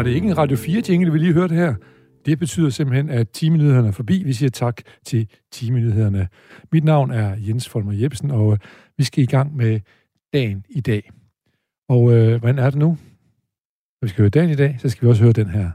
Var det ikke en Radio 4 jingle, vi lige hørte her? Det betyder simpelthen, at timenyhederne er forbi. Vi siger tak til timenyhederne. Mit navn er Jens Folmer Jebsen, og øh, vi skal i gang med dagen i dag. Og øh, hvordan er det nu? Når vi skal høre dagen i dag, så skal vi også høre den her.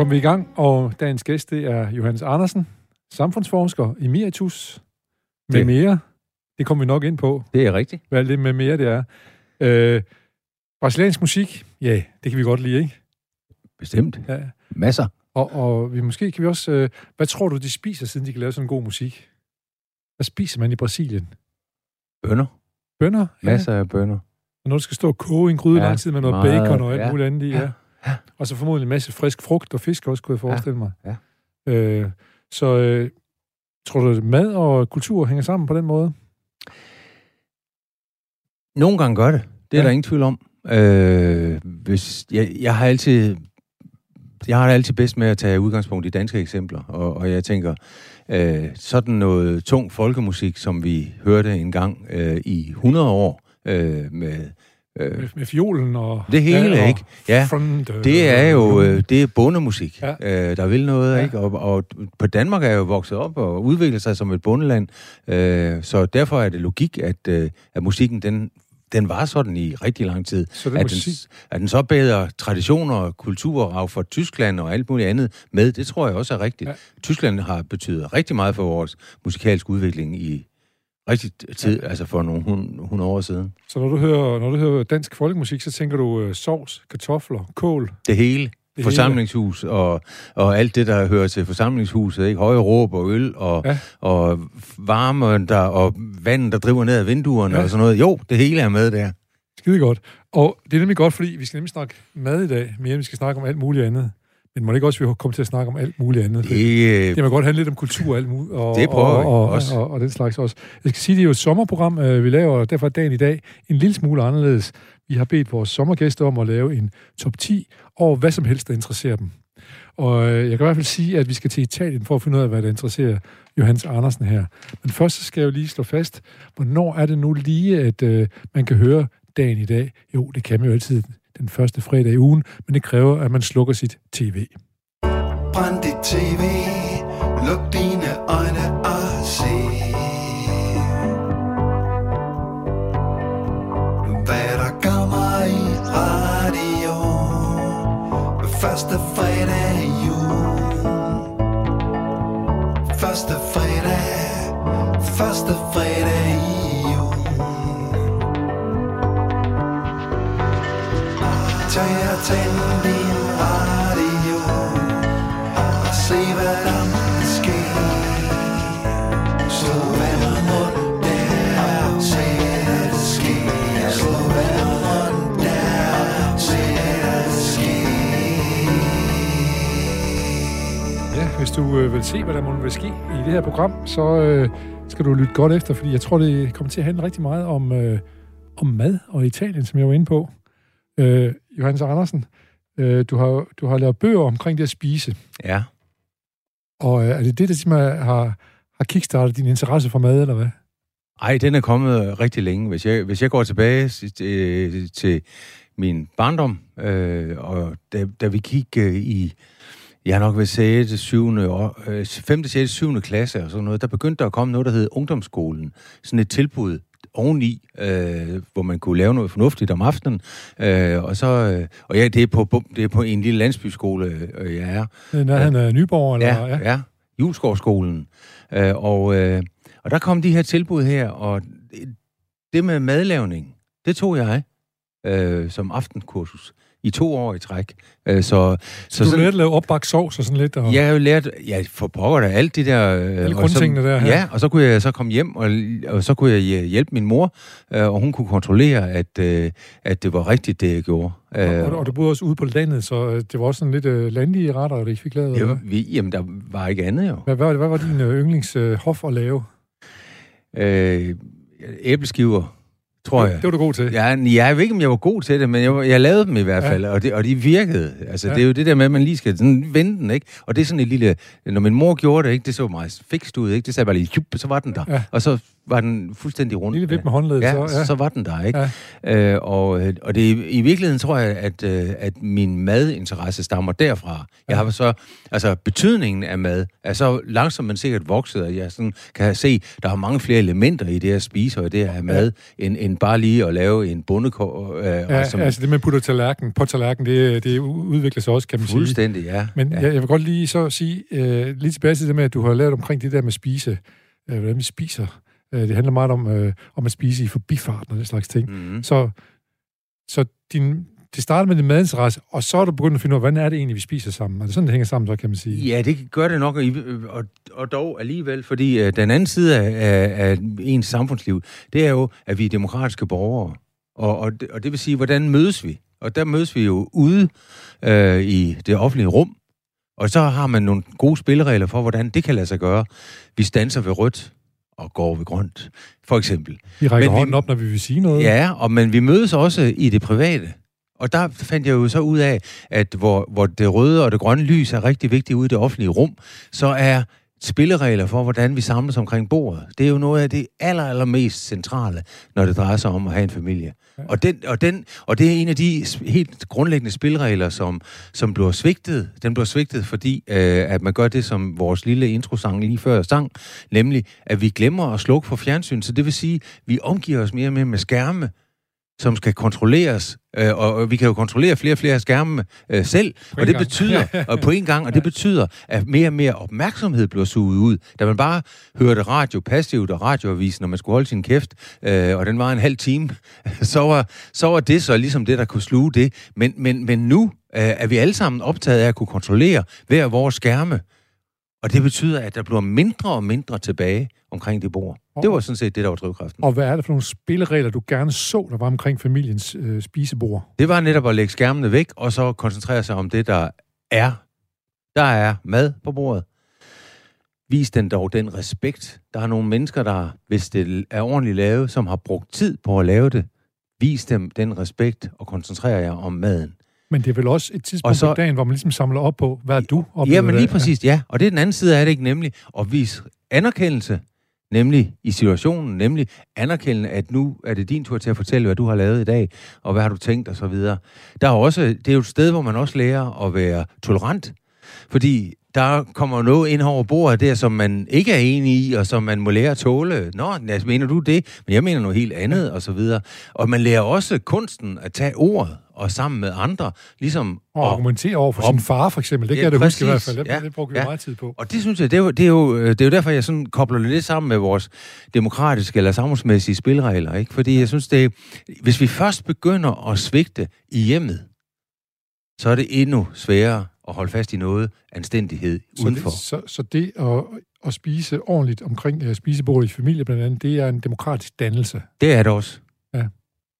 Kommer vi i gang, og dagens gæst det er Johannes Andersen, samfundsforsker, emeritus, med Det- mere. Det kommer vi nok ind på, Det er rigtigt. hvad det med mere det er. Øh, brasiliansk musik, ja, det kan vi godt lide, ikke? Bestemt. Ja. Masser. Og, og vi, måske kan vi også... Øh, hvad tror du, de spiser, siden de kan lave sådan god musik? Hvad spiser man i Brasilien? Bønner. Bønner? Masser af bønner. Og når du skal stå og koge i en gryde ja, Ja, lang tid med noget meget, bacon og alt ja. muligt andet i, ja. Ja, ja. Og så formodentlig en masse frisk frugt og fisk også, kunne jeg forestille mig. ja. Øh, så øh, tror du, at mad og kultur hænger sammen på den måde? Nogle gange gør det. Det er Ja. ja. der ingen tvivl om. Øh, hvis, jeg, jeg har altid... Jeg har det altid bedst med at tage udgangspunkt i danske eksempler, og, og jeg tænker, øh, sådan noget tung folkemusik, som vi hørte engang øh, i 100 år øh, med øh, Med, med fiolen og... det hele, ja, ikke? Ja, Front, øh, Det er jo øh, det er bondemusik, Ja. øh, der vil noget, Ja. ikke? Og, og på Danmark er jo vokset op og udviklet sig som et bondeland, øh, så derfor er det logik, at, øh, at musikken den, den var sådan i rigtig lang tid. Så At den, at den så beder traditioner og kulturarv fra Tyskland og alt muligt andet med, det tror jeg også er rigtigt. Ja. Tyskland har betydet rigtig meget for vores musikalske udvikling i rigtig tid, ja. altså for nogle hund- 100 år siden. Så når du hører, når du hører dansk folkemusik, så tænker du øh, sovs, kartofler, kål. Det hele. Det forsamlingshus og, og alt det, der hører til forsamlingshuset, ikke? Høje råb og øl og, Ja. og varme der, og vand, der driver ned ad vinduerne ja. og sådan noget. Jo, det hele er med der. Skide godt. Og det er nemlig godt, fordi vi skal nemlig snakke mad i dag, mere end vi skal snakke om alt muligt andet. Men må det ikke også, vi kommer til at snakke om alt muligt andet? Det, Det, det må godt handle lidt om kultur og alt muligt. Og, Det prøver og, og, også. Og, og, og, den slags også. Jeg skal sige, det er jo et sommerprogram, øh, vi laver, og derfor er dagen i dag en lille smule anderledes. Vi har bedt vores sommergæster om at lave en top 10 over hvad som helst, der interesserer dem. Og øh, jeg kan i hvert fald sige, at vi skal til Italien for at finde ud af, hvad der interesserer Johannes Andersen her. Men først så skal jeg jo lige slå fast, hvornår er det nu lige, at øh, man kan høre dagen i dag? Jo, det kan man jo altid den første fredag i ugen, men det kræver, at man slukker sit tv. Brænd dit tv, luk dine øjne og se. Hvad der kommer i radio? Første fredag. Tænd din radio og se hvad der sker. Slå vandet rundt der, se det sker. Slå vandet rundt der, se det sker. Ja, hvis du øh, vil se, hvad der må vil ske i det her program, så øh, skal du lytte godt efter, fordi jeg tror, det kommer til at handle rigtig meget om, øh, om mad og Italien, som jeg var inde på. Øh, Johannes Andersen, øh, du, har, du har lavet bøger omkring det at spise, ja. og øh, er det det, der simpelthen har, har kickstartet din interesse for mad, eller hvad? Ej, den er kommet rigtig længe. Hvis jeg, hvis jeg går tilbage til, til min barndom, øh, og da, da vi gik øh, i, jeg nok ved 6. 7. år, øh, 5. 6. 7. klasse og sådan noget, der begyndte der at komme noget, der hed ungdomsskolen. Sådan et tilbud oveni, øh, hvor man kunne lave noget fornuftigt om aftenen. Øh, og så, øh, og ja, det er, på, bum- det er på en lille landsbyskole, øh, jeg er. Øh, Når han er Nyborg, eller? Ja, ja. ja. Juleskovskolen. Øh, og, øh, og der kom de her tilbud her, og det- det med madlavning, det tog jeg øh, som aftenkursus. I to år i træk. Øh, så, så, så du sådan, lærte at lave opbagt sovs og sådan lidt? Og... Ja, jeg har lært, ja, for pokker da, alt det der... Øh, Alle grundtingene der her. Ja, og så kunne jeg så komme hjem, og, og så kunne jeg hjælpe min mor, øh, og hun kunne kontrollere, at, øh, at det var rigtigt, det jeg gjorde. Og, og, og du boede også ude på landet, så det var også sådan lidt øh, landlige retter, det I fik lavet? Ja, vi, jamen, der var ikke andet jo. Hvad, hvad, hvad var din yndlingshof øh, hof at lave? Øh, æbleskiver tror jeg. Det var du god til. Ja, jeg ved ikke, om jeg var god til det, men jeg, jeg lavede dem i hvert fald, ja. og, det, og de virkede. Altså, ja. det er jo det der med, at man lige skal sådan vende den, ikke? Og det er sådan et lille... Når min mor gjorde det, ikke? Det så meget fikst ud, ikke? Det sagde bare lige, jup, så var den der. Ja. Og så var den fuldstændig rundt. Lille vip med håndledet. Ja, så, ja. så var den der, ikke? Ja. Øh, og, øh, og det i virkeligheden tror jeg, at, øh, at min madinteresse stammer derfra. Jeg har så, altså betydningen af mad er så langsomt men sikkert vokset, at jeg sådan kan se, der er mange flere elementer i det at spise og i det at have mad, ja. end, end bare lige at lave en bundekår. Øh, ja, som, altså det med at putte tallerken på tallerken, det, det udvikler sig også, kan man fuldstændig, sige. Fuldstændig, ja. Men ja. Jeg, jeg vil godt lige så sige, øh, lige tilbage til det med, at du har lavet omkring det der med spise, øh, hvordan vi spiser Øh, det handler meget om, øh, om at spise i forbifarten og den slags ting. Mm. Så, så din, det starter med din madinteresse, og så er du begyndt at finde ud af, hvordan er det egentlig, vi spiser sammen? Er det sådan, det hænger sammen, så kan man sige? Ja, det gør det nok, og, og dog alligevel, fordi uh, den anden side af, af, ens samfundsliv, det er jo, at vi er demokratiske borgere. Og, og, det, og det vil sige, hvordan mødes vi? Og der mødes vi jo ude uh, i det offentlige rum, og så har man nogle gode spilleregler for, hvordan det kan lade sig gøre. Vi stanser ved rødt og går ved grønt, for eksempel. Vi rækker men hånden vi, op, når vi vil sige noget. Ja, og, men vi mødes også i det private. Og der fandt jeg jo så ud af, at hvor, hvor det røde og det grønne lys er rigtig vigtigt ude i det offentlige rum, så er spilleregler for, hvordan vi samles omkring bordet. Det er jo noget af det aller, allermest centrale, når det drejer sig om at have en familie. Ja. Og, den, og, den, og det er en af de helt grundlæggende spilregler, som, som bliver svigtet. Den bliver svigtet, fordi øh, at man gør det, som vores lille introsang lige før sang, nemlig at vi glemmer at slukke for fjernsyn. Så det vil sige, at vi omgiver os mere og mere med skærme, som skal kontrolleres, øh, og vi kan jo kontrollere flere og flere skærme øh, selv, og det gang. betyder, og på en gang, og det betyder, at mere og mere opmærksomhed bliver suget ud. Da man bare hørte radio passivt og radioavisen, når man skulle holde sin kæft, øh, og den var en halv time, så var, så var det så ligesom det, der kunne sluge det. Men, men, men nu øh, er vi alle sammen optaget af at kunne kontrollere hver vores skærme, og det betyder, at der bliver mindre og mindre tilbage omkring det bord. Og, det var sådan set det, der var drivkraften. Og hvad er det for nogle spilleregler, du gerne så, der var omkring familiens øh, spisebord? Det var netop at lægge skærmene væk, og så koncentrere sig om det, der er. Der er mad på bordet. Vis den dog den respekt. Der er nogle mennesker, der, hvis det er ordentligt lavet, som har brugt tid på at lave det. Vis dem den respekt og koncentrere jer om maden. Men det er vel også et tidspunkt så, på dagen, hvor man ligesom samler op på, hvad er du? Ja, men lige præcis, ja. Og det er den anden side af det, ikke? Nemlig at vise anerkendelse, nemlig i situationen, nemlig anerkende, at nu er det din tur til at fortælle, hvad du har lavet i dag, og hvad har du tænkt, og så videre. Der er også, det er jo et sted, hvor man også lærer at være tolerant, fordi der kommer noget ind over bordet der, som man ikke er enig i, og som man må lære at tåle. Nå, altså, mener du det? Men jeg mener noget helt andet, og så videre. Og man lærer også kunsten at tage ordet, og sammen med andre, ligesom... Og, argumentere over for og, sin far, for eksempel. Det ja, kan jeg da huske i hvert fald. Det, ja, det brugte vi ja. meget tid på. Og det synes jeg, det er, jo, det, er jo, det er jo derfor, jeg sådan kobler det lidt sammen med vores demokratiske eller samfundsmæssige spilregler. Ikke? Fordi jeg synes, det er, hvis vi først begynder at svigte i hjemmet, så er det endnu sværere at holde fast i noget anstændighed så udenfor. Det, så, så det at, at spise ordentligt omkring uh, spisebordet i familie blandt andet, det er en demokratisk dannelse? Det er det også. Ja.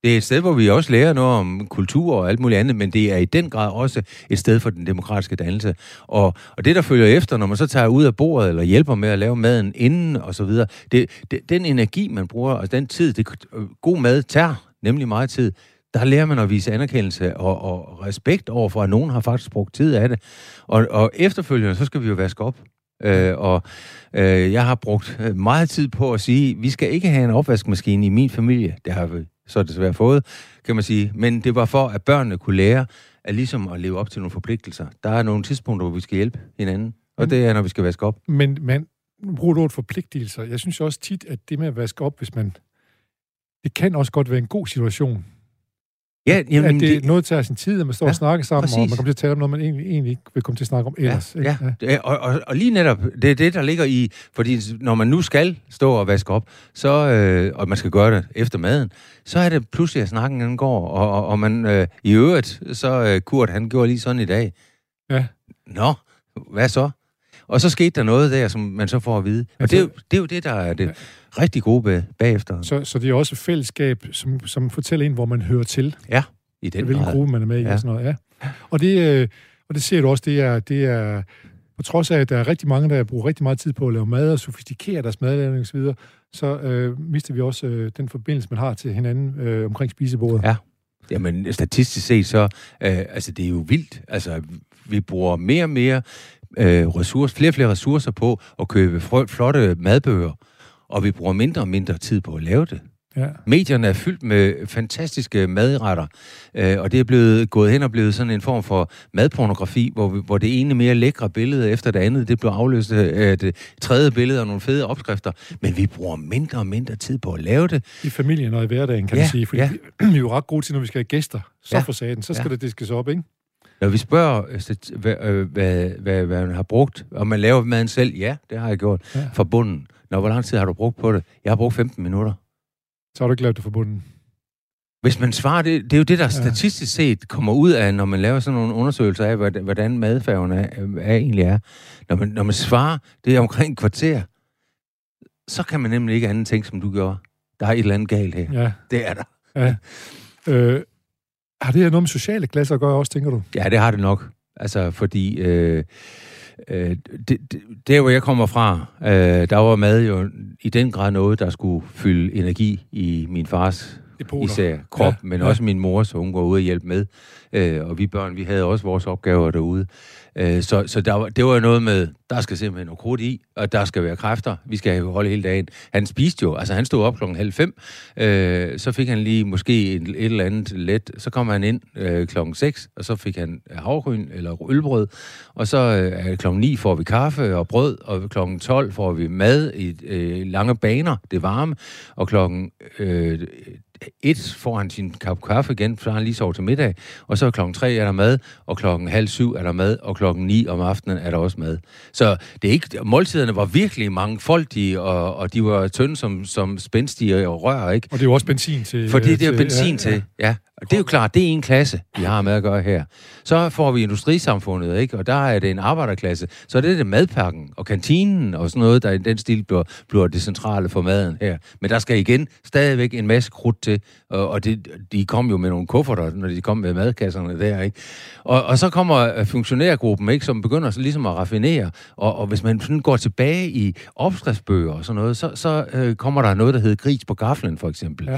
Det er et sted, hvor vi også lærer noget om kultur og alt muligt andet, men det er i den grad også et sted for den demokratiske dannelse. Og, og det, der følger efter, når man så tager ud af bordet eller hjælper med at lave maden inden og så videre, det, det, den energi, man bruger, og den tid, det, god mad tager nemlig meget tid, der lærer man at vise anerkendelse og, og respekt over for, at nogen har faktisk brugt tid af det. Og, og efterfølgende, så skal vi jo vaske op. Øh, og øh, jeg har brugt meget tid på at sige, vi skal ikke have en opvaskemaskine i min familie. Det har vi så desværre fået, kan man sige. Men det var for, at børnene kunne lære at ligesom at leve op til nogle forpligtelser. Der er nogle tidspunkter, hvor vi skal hjælpe hinanden, og det er, når vi skal vaske op. Men, nu bruger du et forpligtelser. Jeg synes også tit, at det med at vaske op, hvis man... Det kan også godt være en god situation, Ja, jamen, at det er noget, tager sin tid, at man står ja, og snakker sammen, præcis. og man kommer til at tale om noget, man egentlig, egentlig ikke vil komme til at snakke om ellers. Ja, ja. ja. Og, og, og lige netop, det er det, der ligger i, fordi når man nu skal stå og vaske op, så, øh, og man skal gøre det efter maden, så er det pludselig, at snakken den går, og, og, og man øh, i øvrigt, så øh, Kurt, han gjorde lige sådan i dag. Ja. Nå, hvad så? Og så skete der noget der, som man så får at vide. Og det er jo det, er jo det der er det rigtig gode bag, bagefter. Så, så det er også et fællesskab, som, som fortæller en, hvor man hører til. Ja, i den hvilken grad. gruppe man er med i Ja. og sådan noget. Ja. Og, det, øh, og det ser du også, det er, det er på trods af, at der er rigtig mange, der bruger rigtig meget tid på at lave mad og sofistikere deres madlavning osv., så øh, mister vi også øh, den forbindelse, man har til hinanden øh, omkring spisebordet. Ja. Jamen, statistisk set, så, øh, altså, det er jo vildt. Altså, vi bruger mere og mere øh, ressourcer, flere og flere ressourcer på at købe flotte madbøger, og vi bruger mindre og mindre tid på at lave det. Ja. Medierne er fyldt med fantastiske madretter, øh, og det er blevet gået hen og blevet sådan en form for madpornografi, hvor, vi, hvor det ene mere lækre billede efter det andet, det bliver afløst af det tredje billede og nogle fede opskrifter, men vi bruger mindre og mindre tid på at lave det. I familien og i hverdagen, kan Ja, man sige. Fordi ja. vi, er jo ret gode til, når vi skal have gæster. Så Ja. for saten, så skal Ja. det diskes op, ikke? Når vi spørger, øh, hvad, øh, hvad, hvad, hvad man har brugt, og man laver maden selv, ja, det har jeg gjort, ja. fra bunden. Når hvor lang tid har du brugt på det? Jeg har brugt 15 minutter. Så har du ikke lavet det for bunden. Hvis man svarer, det, det er jo det, der Ja. statistisk set kommer ud af, når man laver sådan nogle undersøgelser af, hvordan- hvordan madfærgen er, er, egentlig er. Når man, når man svarer, det er omkring et kvarter, så kan man nemlig ikke andet tænke, som du gjorde. Der er et eller andet galt her. Ja. Det er der. ja. Øh, har det her noget med sociale klasser at gøre også, tænker du? Ja, det har det nok. Altså, fordi øh, øh, det, det, der, hvor jeg kommer fra, øh, der var mad jo i den grad noget, der skulle fylde energi i min fars Depoter. især krop, Ja, men ja. også min mor, så hun går ud og hjælpe med. Øh, og vi børn, vi havde også vores opgaver derude. Øh, så så der var, det var jo noget med, der skal simpelthen noget krudt i, og der skal være kræfter. Vi skal holde hele dagen. Han spiste jo, altså han stod op klokken halv fem, øh, så fik han lige måske et, et eller andet let, så kom han ind øh, klokken 6, og så fik han havregryn eller ølbrød, og så øh, klokken 9 får vi kaffe og brød, og klokken 12 får vi mad i øh, lange baner, det varme, og klokken øh, et får han sin kop kaffe igen, så har han lige sovet til middag, og så klokken tre er der mad, og klokken halv syv er der mad, og klokken ni om aftenen er der også mad. Så det er ikke, måltiderne var virkelig mangfoldige, og, og de var tynde som, som spændstige og rør, ikke? Og det er jo også benzin til... Fordi det er til- benzin til, ja. Og det er jo klart, det er en klasse, vi har med at gøre her. Så får vi industrisamfundet, ikke? Og der er det en arbejderklasse. Så er det det madpakken og kantinen og sådan noget, der i den stil bliver, bliver det centrale for maden her. Men der skal igen stadigvæk en masse krudt til, og, og det, de kom jo med nogle kufferter, når de kom med madkasserne der, ikke? Og, og så kommer øh, funktionærgruppen, ikke? Som begynder så ligesom at raffinere, og, og hvis man sådan går tilbage i opskriftsbøger og sådan noget, så, så øh, kommer der noget, der hedder gris på gaflen, for eksempel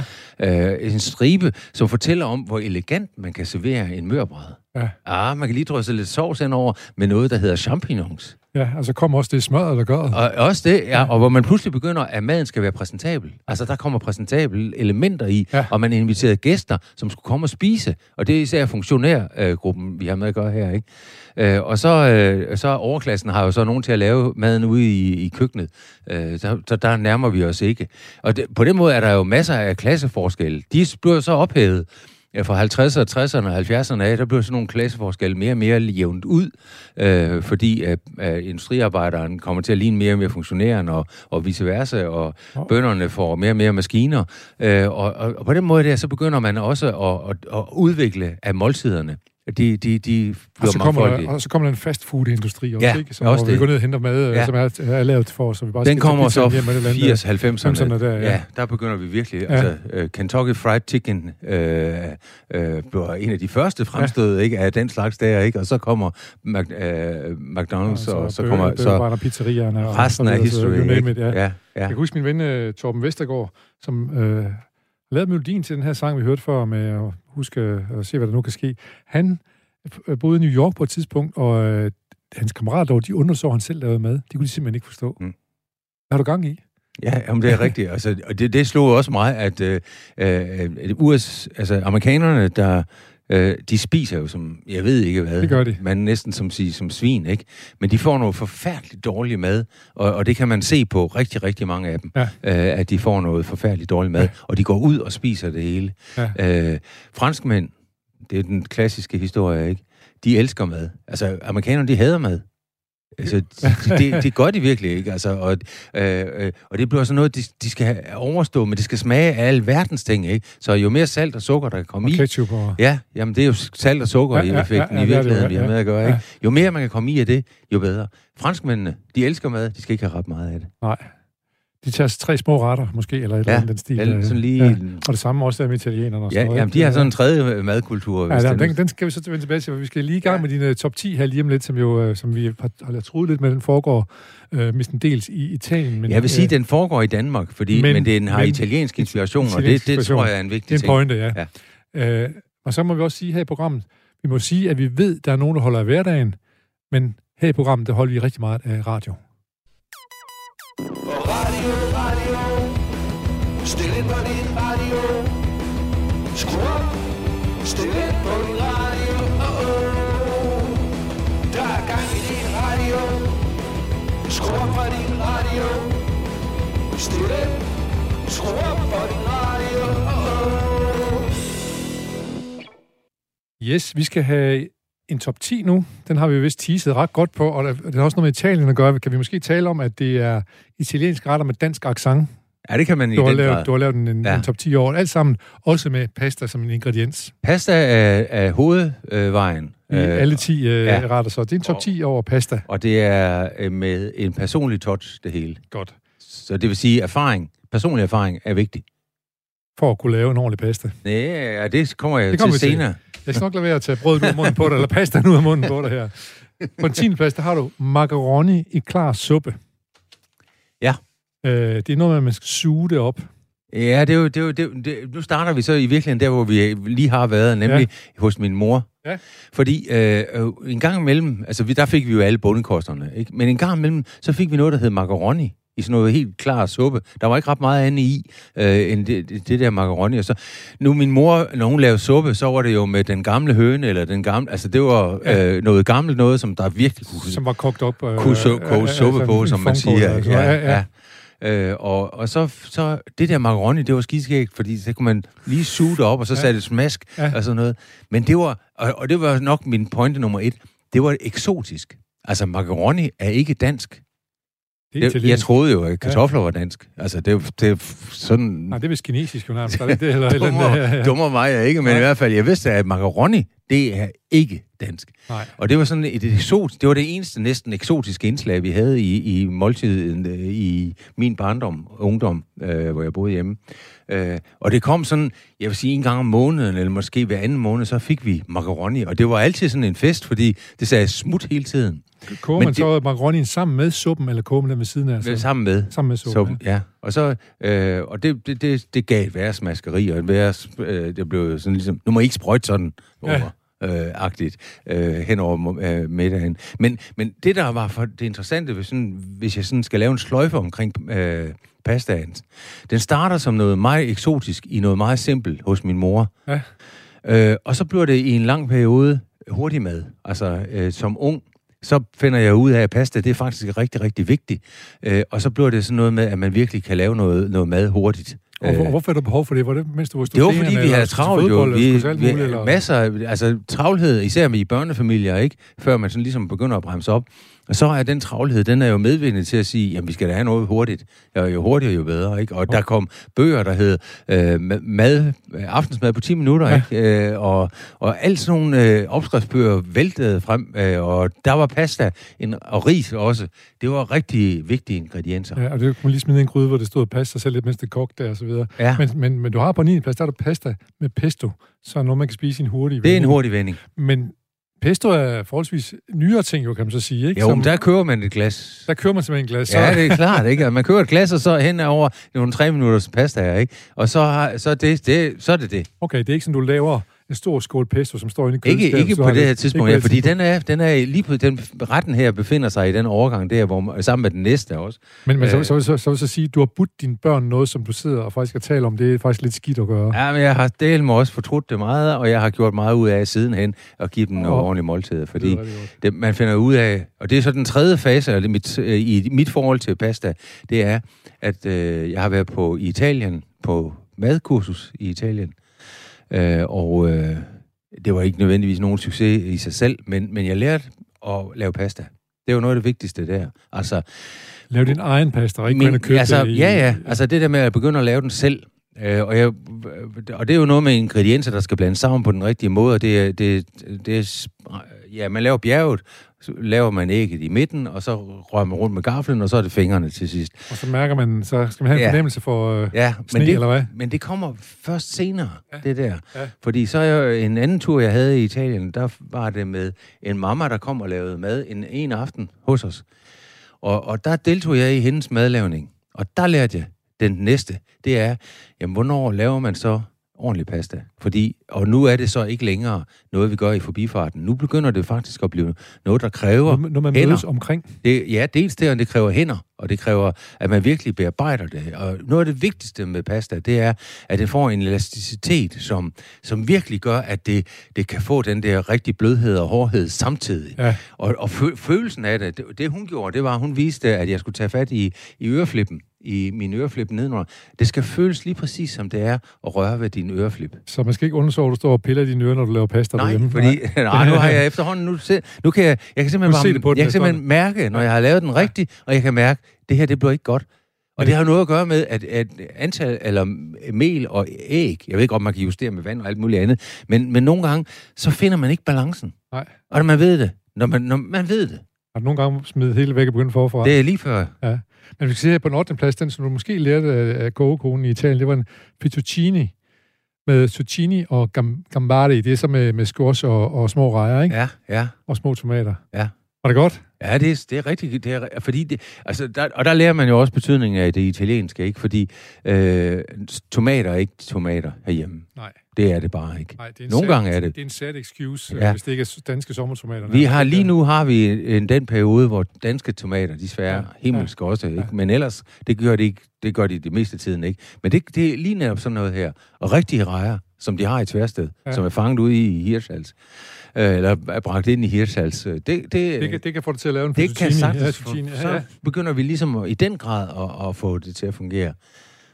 Ja. øh, en stribe, som fortæller om, hvor elegant man kan servere en mørbræd. Ja. Ah, man kan lige drysse lidt sovs indover med noget, der hedder champignons. Ja, altså kommer også det smør, der gør. Og også det, ja, og hvor man pludselig begynder, at maden skal være præsentabel. Altså, der kommer præsentable elementer i, Ja. ja. og man inviterer gæster, som skulle komme og spise. Og det er især funktionærgruppen, vi har med at gøre her, ikke? Øh, og så, øh, så overklassen har jo så nogen til at lave maden ude i, i køkkenet. Øh, så, så der nærmer vi os ikke. Og det, på den måde er der jo masser af klasseforskelle. De bliver så ophævet. Ja, fra 50'erne, 60'erne og 70'erne af, der blev sådan nogle klasseforskelle mere og mere jævnt ud, øh, fordi at, at industriarbejderen kommer til at ligne mere og mere funktionæren, og, og vice versa, og Nå. bønderne får mere og mere maskiner. Øh, og, og, og på den måde der, så begynder man også at, at, at udvikle af måltiderne. De, de, de Og så, kommer der, og så kommer der en fast food industri også, Ja, ikke? Som, også hvor vi det. går ned og henter mad, ja. Ja. som er, er lavet for, så vi bare Den kommer så pizzaen hjem med et eller andet. 80-90'erne. 90'erne der, ja. ja. der begynder vi virkelig. Ja. Ja. Altså, uh, Kentucky Fried Chicken øh, øh, blev en af de første fremstød ja. ikke, af den slags der, ikke? og så kommer Mac, øh, McDonald's, og, og så kommer så Bøger, pizzerierne. og resten så af it, ja. ja, ja. Jeg kan huske min ven øh, Torben Vestergaard, som øh, lavede melodien til den her sang, vi hørte før, med at huske at se, hvad der nu kan ske. Han øh, boede i New York på et tidspunkt, og øh, hans kammerater, de undrede sig, han selv lavede mad. De kunne de simpelthen ikke forstå. Mm. Hvad har du gang i? Ja, jamen, det er rigtigt. Altså, og det, det slog også mig, at øh, øh, US, altså, amerikanerne, der, Øh, de spiser jo som, jeg ved ikke hvad. Det gør de. Man næsten som, sige, som svin, ikke? Men de får noget forfærdeligt dårlig mad, og, og det kan man se på rigtig, rigtig mange af dem, Ja. øh, at de får noget forfærdeligt dårlig mad, og de går ud og spiser det hele. Ja. Øh, franskmænd, det er den klassiske historie, ikke? De elsker mad. Altså, amerikanerne, de hader mad. Altså, det, det, det gør de virkelig ikke, altså, og, øh, øh, og det bliver sådan noget, de, de skal overstå, men det skal smage af verdens ting, ikke? Så jo mere salt og sukker, der kan komme Og i, ketchup og... Ja, jamen det er jo salt og sukker Ja, i effekten ja, ja, i virkeligheden, vi har med at gøre. Ikke? Jo mere man kan komme i af det, jo bedre. Franskmændene, de elsker mad, de skal ikke have ret meget af det. Nej. De tager tre små retter, måske, eller et eller Ja, andet den stil. Eller øh, sådan lige... Ja. Ja, Og det samme også med italienerne og sådan ja noget. jamen, de har sådan en tredje madkultur. Ja, hvis den, det den, skal vi så vende tilbage til, for vi skal lige i gang med din uh, top 10 her lige om lidt, som, jo, uh, som vi har, troet lidt med, den foregår uh, mestendels i Italien. Men, jeg vil sige, øh, den foregår i Danmark, fordi, men- men, den har men- italiensk inspiration, og det, det tror jeg er en Det vigtig er en ting. pointe, ja. Uh, og så må vi også sige her i programmet, vi må sige, at vi ved, at der er nogen, der holder af hverdagen, men her i programmet, der holder vi rigtig meget af radio. Radio, radio. Stil ind på din radio. Skru op. Stil ind på din radio. Oh, oh. Der er gang i din radio. Skru op for din radio. Stil ind. Skru op for din radio. Oh, oh. Yes, vi skal have en top 10 nu. Den har vi vist teaset ret godt på, og det har også noget med Italien at gøre. Kan vi måske tale om, at det er italiensk retter med dansk accent? Ja, det kan man i Du har, den lavet, grad. du har lavet en, Ja. en top 10 år. Alt sammen også med pasta som en ingrediens. Pasta er, er hovedvejen. I alle 10 uh, ja. retter. Så det er en top 10 over pasta. Og det er øh, med en personlig touch, det hele. Godt. Så det vil sige, erfaring, personlig erfaring er vigtig. For at kunne lave en ordentlig pasta. Nej, ja, det kommer jeg Det kommer til vi til. Jeg skal nok lade være at tage brødet ud af munden på dig, eller pastaen ud af munden på dig her. På en 10. plads, der har du macaroni i klar suppe. Ja. Øh, det er noget med, at man skal suge det op. Ja, det er jo, det er jo, det, det, nu starter vi så i virkeligheden der, hvor vi lige har været, nemlig ja. hos min mor. Ja. Fordi øh, en gang imellem, altså vi, der fik vi jo alle bundekosterne, ikke? men en gang imellem, så fik vi noget, der hed macaroni i sådan noget helt klar suppe. Der var ikke ret meget andet i, øh, end det, det, der macaroni. Og så, nu min mor, når hun lavede suppe, så var det jo med den gamle høne, eller den gamle, altså det var Ja. øh, noget gammelt noget, som der virkelig kunne, Som var kogt op. Øh, kunne su- koge suppe altså, på, som man siger. altså. Ja, ja. Øh, og, og så, så det der macaroni, det var skidskægt, fordi så kunne man lige suge det op, og så Ja. ja. satte det smask Ja. ja. og sådan noget. Men det var, og, og det var nok min pointe nummer et, det var eksotisk. Altså, macaroni er ikke dansk. Det er Jeg, troede jo, at kartofler var dansk. Altså, det, det er sådan... Nej, det er vist kinesisk, jo nærmest. Er det ikke det? Eller, eller, dummer, ja, ja. dummer mig jeg ikke, men Nej. i hvert fald, jeg vidste, at macaroni, det er ikke dansk. Nej. Og det var sådan et eksot, det var det eneste næsten eksotiske indslag, vi havde i, i måltiden øh, i min barndom, ungdom, øh, hvor jeg boede hjemme. Øh, og det kom sådan, jeg vil sige en gang om måneden, eller måske hver anden måned, så fik vi macaroni. Og det var altid sådan en fest, fordi det sagde smut hele tiden. Koger Men man så macaronien sammen med suppen, eller koger man den ved siden af? Altså, sammen med. Sammen med suppen, Så, ja. Og så, øh, og det, det, det, det gav et værre smaskeri, og et værre, øh, det blev sådan ligesom, nu må I ikke sprøjte sådan Ja. over. Øh, agtigt øh, hen over øh, middagen. Men, men det, der var for det interessante, hvis, sådan, hvis jeg sådan skal lave en sløjfe omkring øh, pastaen, den starter som noget meget eksotisk i noget meget simpelt hos min mor. Ja. Øh, og så bliver det i en lang periode hurtig mad. Altså, øh, som ung, så finder jeg ud af, at pasta, det er faktisk rigtig, rigtig vigtigt. Øh, og så bliver det sådan noget med, at man virkelig kan lave noget, noget mad hurtigt. Og, hvor, Øh, hvorfor er der behov for det? Var det, mens du var det var fordi, vi havde travlt jo. fodbold, eller Vi, vi, muligt, eller? masser af, altså travlhed, især med i børnefamilier, ikke? Før man sådan ligesom begynder at bremse op. Og så er den travlhed, den er jo medvirkende til at sige, jamen vi skal da have noget hurtigt. Ja, jo hurtigere, jo bedre, ikke? Og der kom bøger, der hed øh, mad, aftensmad på 10 minutter, Ja. ikke? Øh, og, og alt sådan nogle øh, opskriftsbøger væltede frem, øh, og der var pasta en, og ris også. Det var rigtig vigtige ingredienser. Ja, og det kunne lige smide en gryde, hvor det stod pasta selv lidt, mens det kogte der, og så videre. Ja. Men, men, men du har på 9. plads, der er der pasta med pesto, så er noget, man kan spise i en hurtig Det er en vending. hurtig vending. Men pesto er forholdsvis nyere ting, jo, kan man så sige, ikke? Jo, Som- men der kører man et glas der kører man simpelthen en glas. Så, Ja, det er klart, ikke? Man kører et glas, og så hen over nogle tre minutters pasta her, ikke? Og så, har, så, er det, det, så er det det. Okay, det er ikke sådan, du laver en stor skål pesto, som står inde i Ikke, køleskabet. ikke så på det her tidspunkt, ikke ja, fordi den er, den er lige på, den retten her befinder sig i den overgang der, hvor sammen med den næste også. Men, men så, Øh. så, så, så, vil så sige, at du har budt dine børn noget, som du sidder og faktisk kan tale om. Det er faktisk lidt skidt at gøre. Ja, men jeg har delt mig også fortrudt det meget, og jeg har gjort meget ud af sidenhen at give dem nogle ordentlige måltider, fordi Det det, man finder ud af, og det er så den tredje fase det, mit, øh, i mit forhold til pasta, det er, at øh, jeg har været på i Italien, på madkursus i Italien, øh, og øh, det var ikke nødvendigvis nogen succes i sig selv, men, men jeg lærte at lave pasta. Det var noget af det vigtigste der. Altså, Lav din egen pasta, og ikke ind og købe altså, det i... Ja, ja. Altså det der med at begynde at lave den selv. Øh, og, jeg, og det er jo noget med ingredienser, der skal blandes sammen på den rigtige måde. Og det, er- det, det ja, man laver bjerget, så laver man ægget i midten, og så rører man rundt med gaflen, og så er det fingrene til sidst. Og så mærker man, så skal man have en Ja. fornemmelse for... Øh, Ja, Sne, men det, eller hvad? men det kommer først senere, Ja. det der. Ja. Fordi så jeg, en anden tur, jeg havde i Italien, der var det med en mamma, der kom og lavede mad en, en aften hos os. Og, og der deltog jeg i hendes madlavning. Og der lærte jeg den næste. Det er, jamen, hvornår laver man så ordentlig pasta? Fordi, og nu er det så ikke længere noget, vi gør i forbifarten. Nu begynder det faktisk at blive noget, der kræver når, når man hænder. mødes omkring. Det, ja, dels det, og det kræver hænder, og det kræver, at man virkelig bearbejder det. Og noget af det vigtigste med pasta, det er, at det får en elasticitet, som, som virkelig gør, at det, det kan få den der rigtig blødhed og hårdhed samtidig. Ja. Og, og fø, følelsen af det, det, det hun gjorde, det var, at hun viste, at jeg skulle tage fat i, i øreflippen, i min øreflip nedenunder. Det skal føles lige præcis, som det er at røre ved din øreflip. Så man skal ikke undersøge, at du står og piller dine ører, når du laver pasta Nej, derhjemme. fordi nej, nu har jeg efterhånden, nu, se, nu kan jeg, jeg kan simpelthen, se bare, det på den jeg kan simpelthen mærke, når jeg har lavet den rigtigt, og jeg kan mærke, det her, det bliver ikke godt. Og det har noget at gøre med, at, at antal, eller mel og æg, jeg ved ikke, om man kan justere med vand og alt muligt andet, men, men nogle gange, så finder man ikke balancen. Nej. Og man ved det. Når man, når man ved det. Har du nogle gange smidt hele væk og begyndt forfra? Det er lige før. Men vi skal se her på den 8. plads, den som du måske lærte af, kogekonen i Italien, det var en fettuccini med zucchini og gam, gambari. Det er så med, med squash og, og små rejer, ikke? Ja, ja. Og små tomater. Ja. Var det godt? Ja, det er, det er rigtigt. Det er, fordi det, altså der, og der lærer man jo også betydningen af det italienske, ikke? Fordi øh, tomater er ikke tomater herhjemme. Nej. Det er det bare ikke. Nej, det er Nogle sad, gange er det. Det er en sad excuse, Ja. ja. hvis det ikke er danske sommertomater. Vi har lige nu har vi en, den periode, hvor danske tomater, de sværer Ja, himmelsk ja, også, ikke? ja. Men ellers, det gør de ikke, det gør de det meste af tiden ikke. Men det, det er lige netop sådan noget her. Og rigtige rejer, som de har i Tværsted, Ja. som er fanget ude i Hirtshals, øh, eller er bragt ind i Hirtshals, øh, det, det, Det kan, det kan få det til at lave en det kan sagtens, Ja. Ja, så begynder vi ligesom at, i den grad at, at få det til at fungere.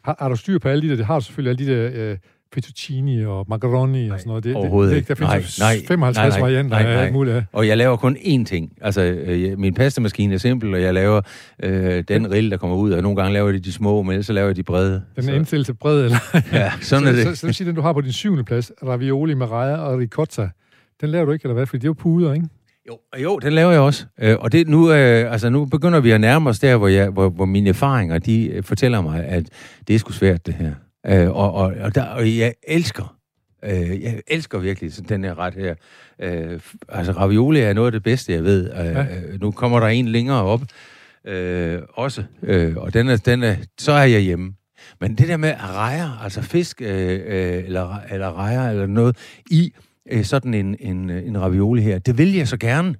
Har, har du styr på alle de der? Det har du selvfølgelig alle de der øh, fettuccini og macaroni og sådan noget. Det, overhovedet det, ikke. det, der findes Nej, jo nej, 55 nej, nej, varianter nej, af nej. alt muligt. Og jeg laver kun én ting. Altså, øh, min pastamaskine er simpel, og jeg laver øh, den rill, der kommer ud, og nogle gange laver jeg de små, men ellers så laver jeg de brede. Den så, er indstillet til bred, eller? Ja, sådan er så, det. Så, så, vil sige, den du har på din syvende plads, ravioli med rejer og ricotta, den laver du ikke, eller hvad? Fordi det er jo puder, ikke? Jo, jo, den laver jeg også. Øh, og det, nu, øh, altså, nu begynder vi at nærme os der, hvor, jeg, hvor, hvor mine erfaringer de øh, fortæller mig, at det er sgu svært, det her. Øh, og, og, og, der, og jeg elsker, øh, jeg elsker virkelig sådan den her ret her. Øh, altså, ravioli er noget af det bedste, jeg ved. Øh, ja. Nu kommer der en længere op øh, også, øh, og den er, den er, så er jeg hjemme. Men det der med rejer, altså fisk øh, øh, eller, eller rejer eller noget i øh, sådan en, en, en ravioli her, det vil jeg så gerne.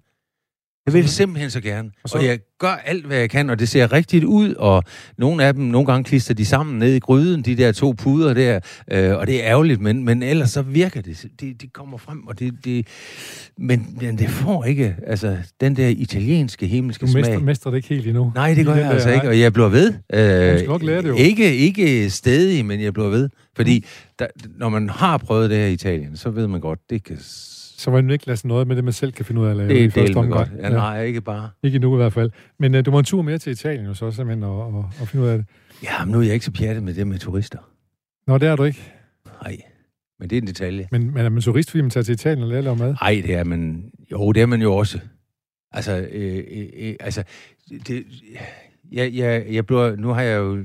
Jeg vil simpelthen så gerne. Og så- og jeg gør alt, hvad jeg kan, og det ser rigtigt ud, og nogle af dem, nogle gange klister de sammen ned i gryden, de der to puder der, øh, og det er ærgerligt, men, men ellers så virker det. Det, det kommer frem, og det, det men, men det får ikke, altså, den der italienske himmelske Du mester, smag. mester det ikke helt endnu. Nej, det gør jeg der- altså ikke, nej. og jeg bliver ved. Øh, skal nok lære det jo. Ikke, ikke stedig, men jeg bliver ved. Fordi der, når man har prøvet det her i Italien, så ved man godt, det kan... Så var lade noget med det, man selv kan finde ud af at lave Det i første omgang. godt. Ja, nej, ikke bare. Ikke endnu i hvert fald. Men uh, du må en tur mere til Italien jo så simpelthen og, og, og finde ud af det. Ja, men nu er jeg ikke så pjattet med det med turister. Nå, det er du ikke. Nej, men det er en detalje. Men, men er man turist, fordi man tager til Italien og lærer at lave mad? Nej, det er man... Jo, det er man jo også. Altså, øh, øh, øh, altså det, jeg, jeg, jeg bliver, nu har jeg jo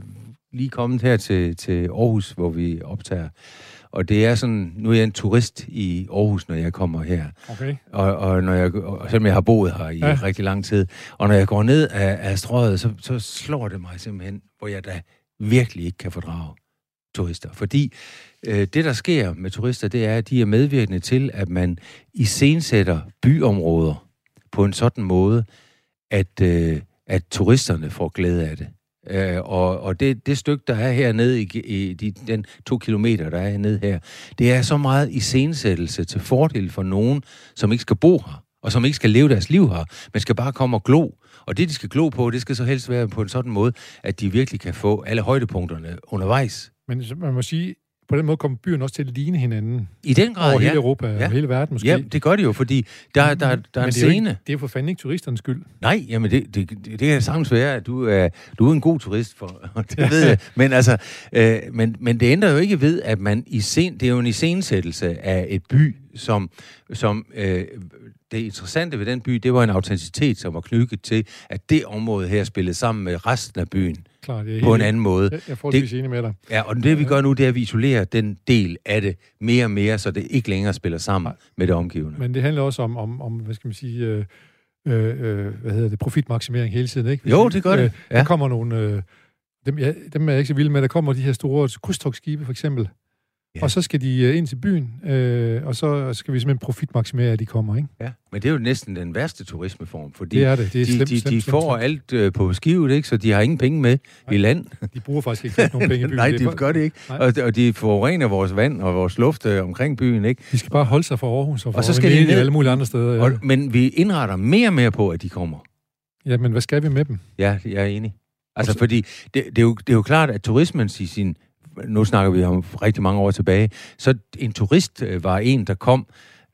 lige kommet her til, til Aarhus, hvor vi optager. Og det er sådan, nu er jeg en turist i Aarhus, når jeg kommer her. Okay. Og, og, når jeg, og selvom jeg har boet her i Ja. rigtig lang tid. Og når jeg går ned af, af strøget, så, så slår det mig simpelthen, hvor jeg da virkelig ikke kan fordrage. turister. Fordi øh, det, der sker med turister, det er, at de er medvirkende til, at man iscenesætter byområder på en sådan måde, at, øh, at turisterne får glæde af det. Øh, og og det, det stykke, der er hernede i, i de, den to kilometer, der er hernede her, det er så meget iscenesættelse til fordel for nogen, som ikke skal bo her, og som ikke skal leve deres liv her, men skal bare komme og glo. Og det, de skal glo på, det skal så helst være på en sådan måde, at de virkelig kan få alle højdepunkterne undervejs. Men man må sige, på den måde kommer byen også til at ligne hinanden I den grad, over ja. hele Europa Ja. og hele verden måske. Ja, det gør det jo, fordi der, der, der er Men en det er, ikke, det er for fanden ikke turisternes skyld. Nej, jamen det, det, det, det kan sagtens være, at du er, du er en god turist, for, det ved jeg. Men, altså, øh, men, men det ændrer jo ikke ved, at man i scen, det er jo en iscenesættelse af et by, som, som øh, det interessante ved den by, det var en autenticitet, som var knyttet til, at det område her spillede sammen med resten af byen Klart, jeg er på en helt- anden måde. Jeg, jeg er forholdsvis enig med dig. Ja, og det vi gør nu, det er, at vi isolerer den del af det mere og mere, så det ikke længere spiller sammen med det omgivende. Men det handler også om, om, om hvad skal man sige, øh, øh, øh, hvad hedder det, profitmaksimering hele tiden, ikke? Jo, det gør det. Øh, Ja. Der kommer nogle, øh, dem, ja, dem er jeg ikke så vild med, der kommer de her store krydstogsskibe, for eksempel. Ja. Og så skal de øh, ind til byen, øh, og så skal vi simpelthen profitmaksimere, at de kommer, ikke? Ja, men det er jo næsten den værste turismeform, fordi Det er det. Det er de, slemt, de, de slemt, får slemt. alt øh, på skivet, ikke? så de har ingen penge med i land. De bruger faktisk ikke nogen penge i byen. Nej, de gør det ikke. Nej. Og, og de forurener vores vand og vores luft øh, omkring byen. ikke. De skal bare holde sig for Aarhus og, for Og så skal de ned- alle mulige andre steder. Ja. Og, men vi indretter mere og mere på, at de kommer. ja, men hvad skal vi med dem? Ja, jeg er enig. Altså, så- fordi det, det, er jo, det er jo klart, at turismen i sin... Nu snakker vi om rigtig mange år tilbage. Så en turist øh, var en, der kom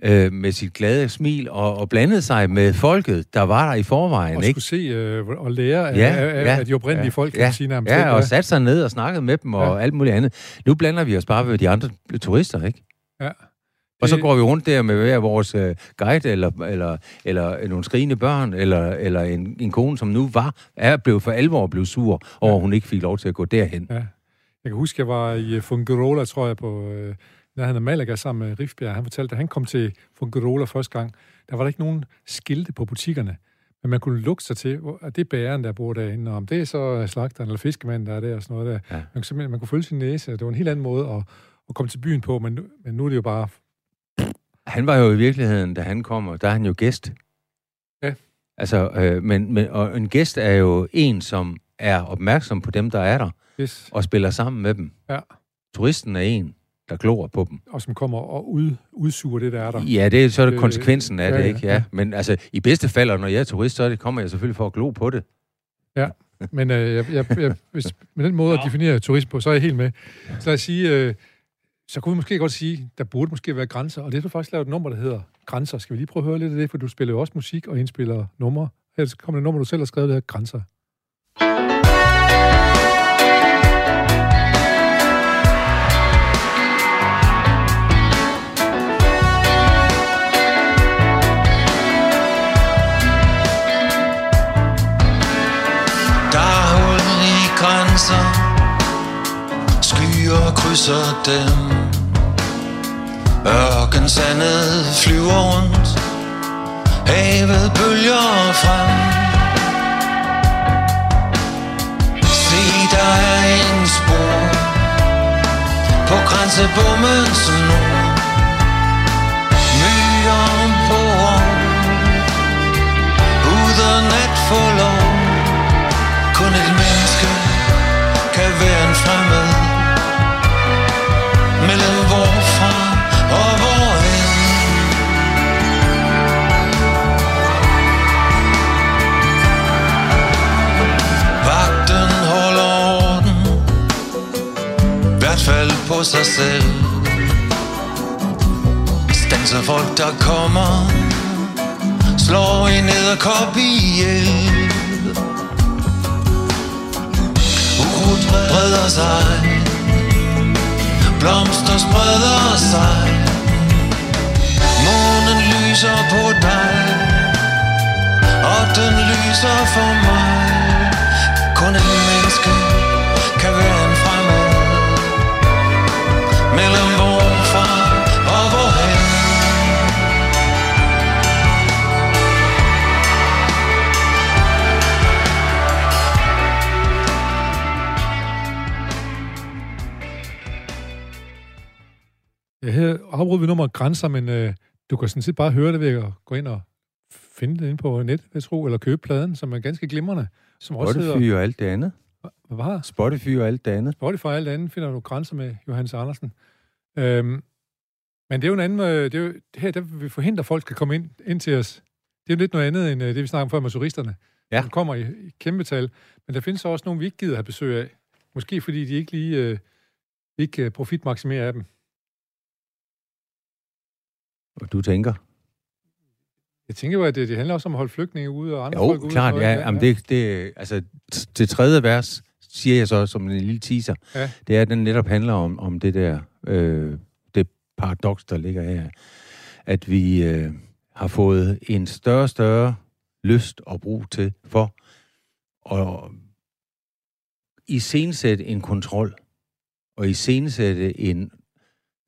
øh, med sit glade smil og, og blandede sig med folket, der var der i forvejen. Og ikke? skulle se øh, og lære af, Ja, af, ja, af de oprindelige ja, folk, kan ja, sige nærmest. Ja, og satte sig ned og snakkede med dem og Ja. alt muligt andet. Nu blander vi os bare ved de andre turister, ikke? Ja. Og så går vi rundt der med hver vores øh, guide, eller, eller, eller nogle skrigende børn, eller, eller en, en kone, som nu var, er blevet for alvor blevet sur over, at hun ikke fik lov til at gå derhen. Ja. Jeg kan huske, jeg var i øh, Fungirola, tror jeg, på øh, nærheden af Malaga sammen med Rifbjerg. Han fortalte, at han kom til Fungirola første gang, der var der ikke nogen skilte på butikkerne. Men man kunne lukke sig til, hvor- at det er bæren, der bor derinde, og om det er så slagteren eller fiskemanden, der er der og sådan noget der. Ja. Man, kunne simpelthen, man kunne følge sin næse. Det var en helt anden måde at, at komme til byen på, men nu, men nu er det jo bare... Han var jo i virkeligheden, da han kommer, der er han jo gæst. Ja. Altså, øh, men, men og en gæst er jo en, som er opmærksom på dem, der er der, Yes. og spiller sammen med dem. Ja. Turisten er en, der glor på dem. Og som kommer og ud, udsuger det, der er der. Ja, det er så er det Øh, konsekvensen af ja, det, ja, ikke? Ja. ja. Men altså, i bedste fald, når jeg er turist, så er det, kommer jeg selvfølgelig for at glo på det. Men øh, jeg, jeg, jeg, hvis, med den måde at definere turisme på, så er jeg helt med. Så lad os sige, øh, så kunne vi måske godt sige, der burde måske være grænser, og det du faktisk lavet et nummer, der hedder Grænser. Skal vi lige prøve at høre lidt af det, for du spiller jo også musik og indspiller numre. Her kommer det nummer, du selv har skrevet, der hedder Grænser. Grænser Skyer krydser dem. Ørkensandet flyver rundt. Havet bølger frem. Se, der er en spor På grænsebommens nord. Myrer på Uden at få lov på sig selv. Stanser folk der kommer Slår en nederkop ihjel Ukrudt breder sig. Blomster spreder sig. Månen lyser på dig. Og den lyser for mig. Kun en menneske kan være afbryder vi nummeret grænser, men øh, du kan sådan set bare høre det ved at gå ind og finde det ind på net, jeg tror, eller købe pladen, som er ganske glimrende. Som også Spotify hedder... og alt det andet. Hvad var Spotify og alt det andet. Spotify og alt andet finder du grænser med Johannes Andersen. Øhm, men det er jo en anden... Det er jo, her der vil vi forhindre, at folk skal komme ind, ind til os. Det er jo lidt noget andet, end øh, det, vi snakker om før med turisterne. Ja. Som kommer i, i kæmpe tal. Men der findes også nogle, vi ikke gider have besøg af. Måske fordi de ikke lige øh, ikke øh, profitmaksimerer af dem. Og du tænker? Jeg tænker jo, at det, det handler også om at holde flygtninge ude og andre Jo, folk ude. klart, og- ja. Jamen, det, det, altså, t- det tredje vers, siger jeg så som en lille teaser, Ja. det er, at den netop handler om, om det der, øh, det paradoks, der ligger her. At vi øh, har fået en større og større lyst og brug til for at iscenesætte en kontrol og iscenesætte en